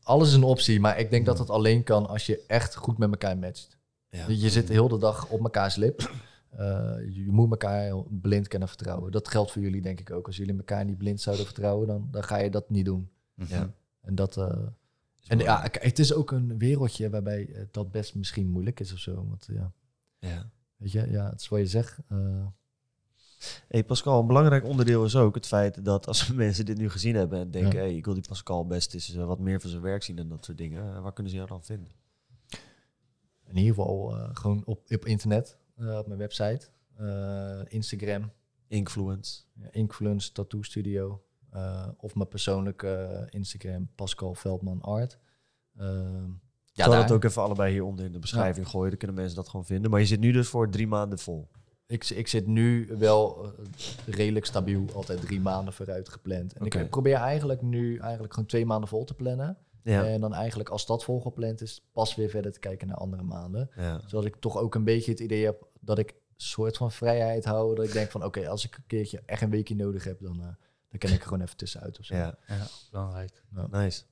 alles is een optie, maar ik denk dat het alleen kan als je echt goed met elkaar matcht. Ja. Je zit heel de dag op mekaars lip. Eh, je moet elkaar blind kunnen vertrouwen. Dat geldt voor jullie denk ik ook. Als jullie elkaar niet blind zouden vertrouwen, dan, dan ga je dat niet doen. Ja. En dat, eh, En ja, kijk, het is ook een wereldje waarbij eh, dat best misschien moeilijk is of zo. Want ja, Ja. Weet je, ja, het is wat je zegt. eh, Hey Pascal, een belangrijk onderdeel is ook het feit dat als mensen dit nu gezien hebben en denken, Ja. hey, ik wil die Pascal best eens eh, wat meer van zijn werk zien en dat soort dingen, eh, waar kunnen ze jou dan vinden? in ieder geval gewoon op, op internet, op mijn website, Instagram, Influence. ja, Influence Tattoo Studio. of mijn persoonlijke Instagram, Pascal Veldman Art. Ehm, Ja, zal het ook even allebei hieronder in de beschrijving gooien, dan kunnen mensen dat gewoon vinden. Maar je zit nu dus voor drie maanden vol. ik, ik zit nu wel eh, redelijk stabiel, altijd drie maanden vooruit gepland. En ik probeer eigenlijk nu eigenlijk gewoon twee maanden vol te plannen. Ja. En dan eigenlijk als dat volgepland is, pas weer verder te kijken naar andere maanden. ja. Zodat ik toch ook een beetje het idee heb dat ik een soort van vrijheid hou. Dat ik denk van oké, als ik een keertje echt een weekje nodig heb, dan, eh, dan kan ik er gewoon even tussenuit of zo. ja, Ja, belangrijk. nice.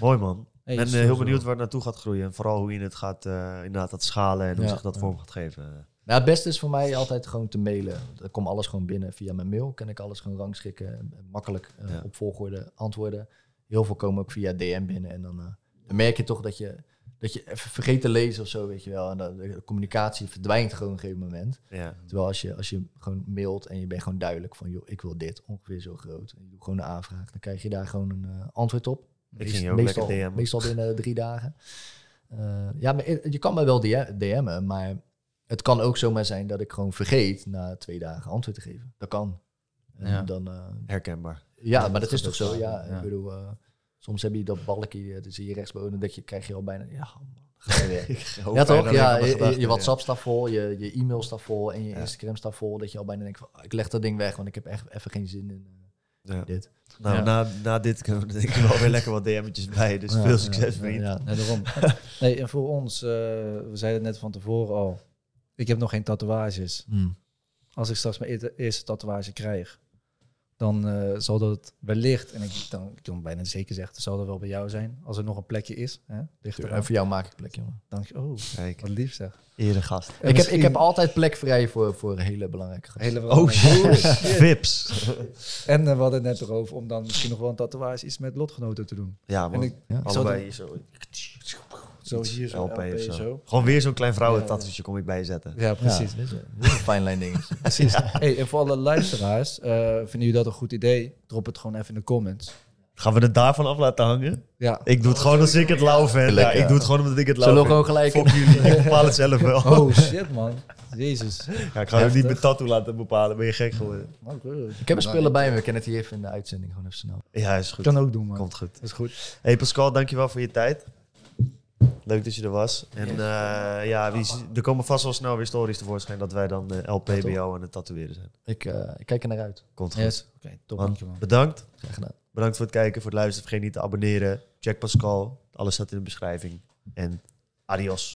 Mooi man. Ik ben eh, heel benieuwd waar het naartoe gaat groeien. En vooral hoe je het gaat, eh, inderdaad gaat schalen en hoe zich dat vorm gaat geven. Nou, het beste is voor mij altijd gewoon te mailen. Dan komt alles gewoon binnen via mijn mail. Kan ik alles gewoon rangschikken. en Makkelijk eh, Ja. op volgorde antwoorden. Heel veel komen ook via DM binnen. En dan, dan merk je toch dat je, dat je even vergeet te lezen of zo, weet je wel. En dan, de communicatie verdwijnt gewoon op een gegeven moment. Ja. Terwijl als je, als je gewoon mailt en je bent gewoon duidelijk van... joh, ik wil dit, ongeveer zo groot. En je doet gewoon een aanvraag. Dan krijg je daar gewoon een antwoord op. Ik ging ook meestal, lekker DM'en. meestal binnen drie dagen. Eh, ja, maar je kan me wel DM DM'en, maar het kan ook zomaar zijn dat ik gewoon vergeet na twee dagen antwoord te geven. Dat kan. En Ja. dan, eh, Herkenbaar. ja, maar dat is toch zo? Ja, ja. ik bedoel, eh, soms heb je dat balkje, dat zie je rechtsboven, dat je, krijg je al bijna, ja, man, ga je weer. Ja toch? Ja, je, WhatsApp staat vol, je, je e-mail staat vol en je. Instagram staat vol. Dat je al bijna denkt van, ah, ik leg dat ding weg, want ik heb echt even geen zin in Ja. dit. Nou, Ja. na, na dit kunnen we er denk ik wel weer lekker wat DM'tjes bij. Dus Ja, veel succes, ja, vriend. ja. Nee, daarom. nee, en voor ons, eh, we zeiden het net van tevoren al, ik heb nog geen tatoeages. Hmm. Als ik straks mijn eerste- eerste tatoeage krijg, dan eh, zal dat wellicht, en ik, dan, ik kan bijna zeker zeggen, zal dat wel bij jou zijn. Als er nog een plekje is. Hè? En voor jou maak ik plek, jongen. Dan denk je, oh, Kijk, wat lief zeg. eregast. En Ik heb, ik heb altijd plek vrij voor, voor hele belangrijke gast. Hele Oh shit. Vips. En eh, we hadden het net erover om dan misschien nog wel een tatoeage iets met lotgenoten te doen. Ja En man. ik, Ja. Allebei hier zo. hier zo, LP LP of zo. zo. Gewoon weer zo'n klein vrouwen Ja, tattoetje kom ik bij je zetten. Ja, precies. Ja, fine line ding. precies. Hey, en voor alle luisteraars, eh, vinden jullie dat een goed idee? Drop het gewoon even in de comments. Gaan we het daarvan af laten hangen? Ja. Ik doe het gewoon als ik het lauw vind. Ja, ik doe het gewoon omdat ik het lauw Zullen we vind. gewoon gelijk... Fuck jullie, ik bepaal het zelf wel. Oh shit man. Jezus. Ja, ik ga het niet met tattoo laten bepalen. Ben je gek geworden? Ik heb een spullen bij me. We kennen het hier even in de uitzending gewoon even snel. Ja, is goed. Kan ook doen man. Komt goed. Dat is goed. Hey Pascal, dankjewel voor je tijd. Leuk dat je er was. En eh, ja, wie, er komen vast wel snel weer stories tevoorschijn dat wij dan eh, LP bij jou aan het tatoeëren zijn. Ik, eh, ik kijk er naar uit. Komt goed. Yes. Oké, top. Man, Dankjewel. bedankt. Graag gedaan. Bedankt voor het kijken, voor het luisteren. Vergeet niet te abonneren. Check Pascal. Alles staat in de beschrijving. En adios.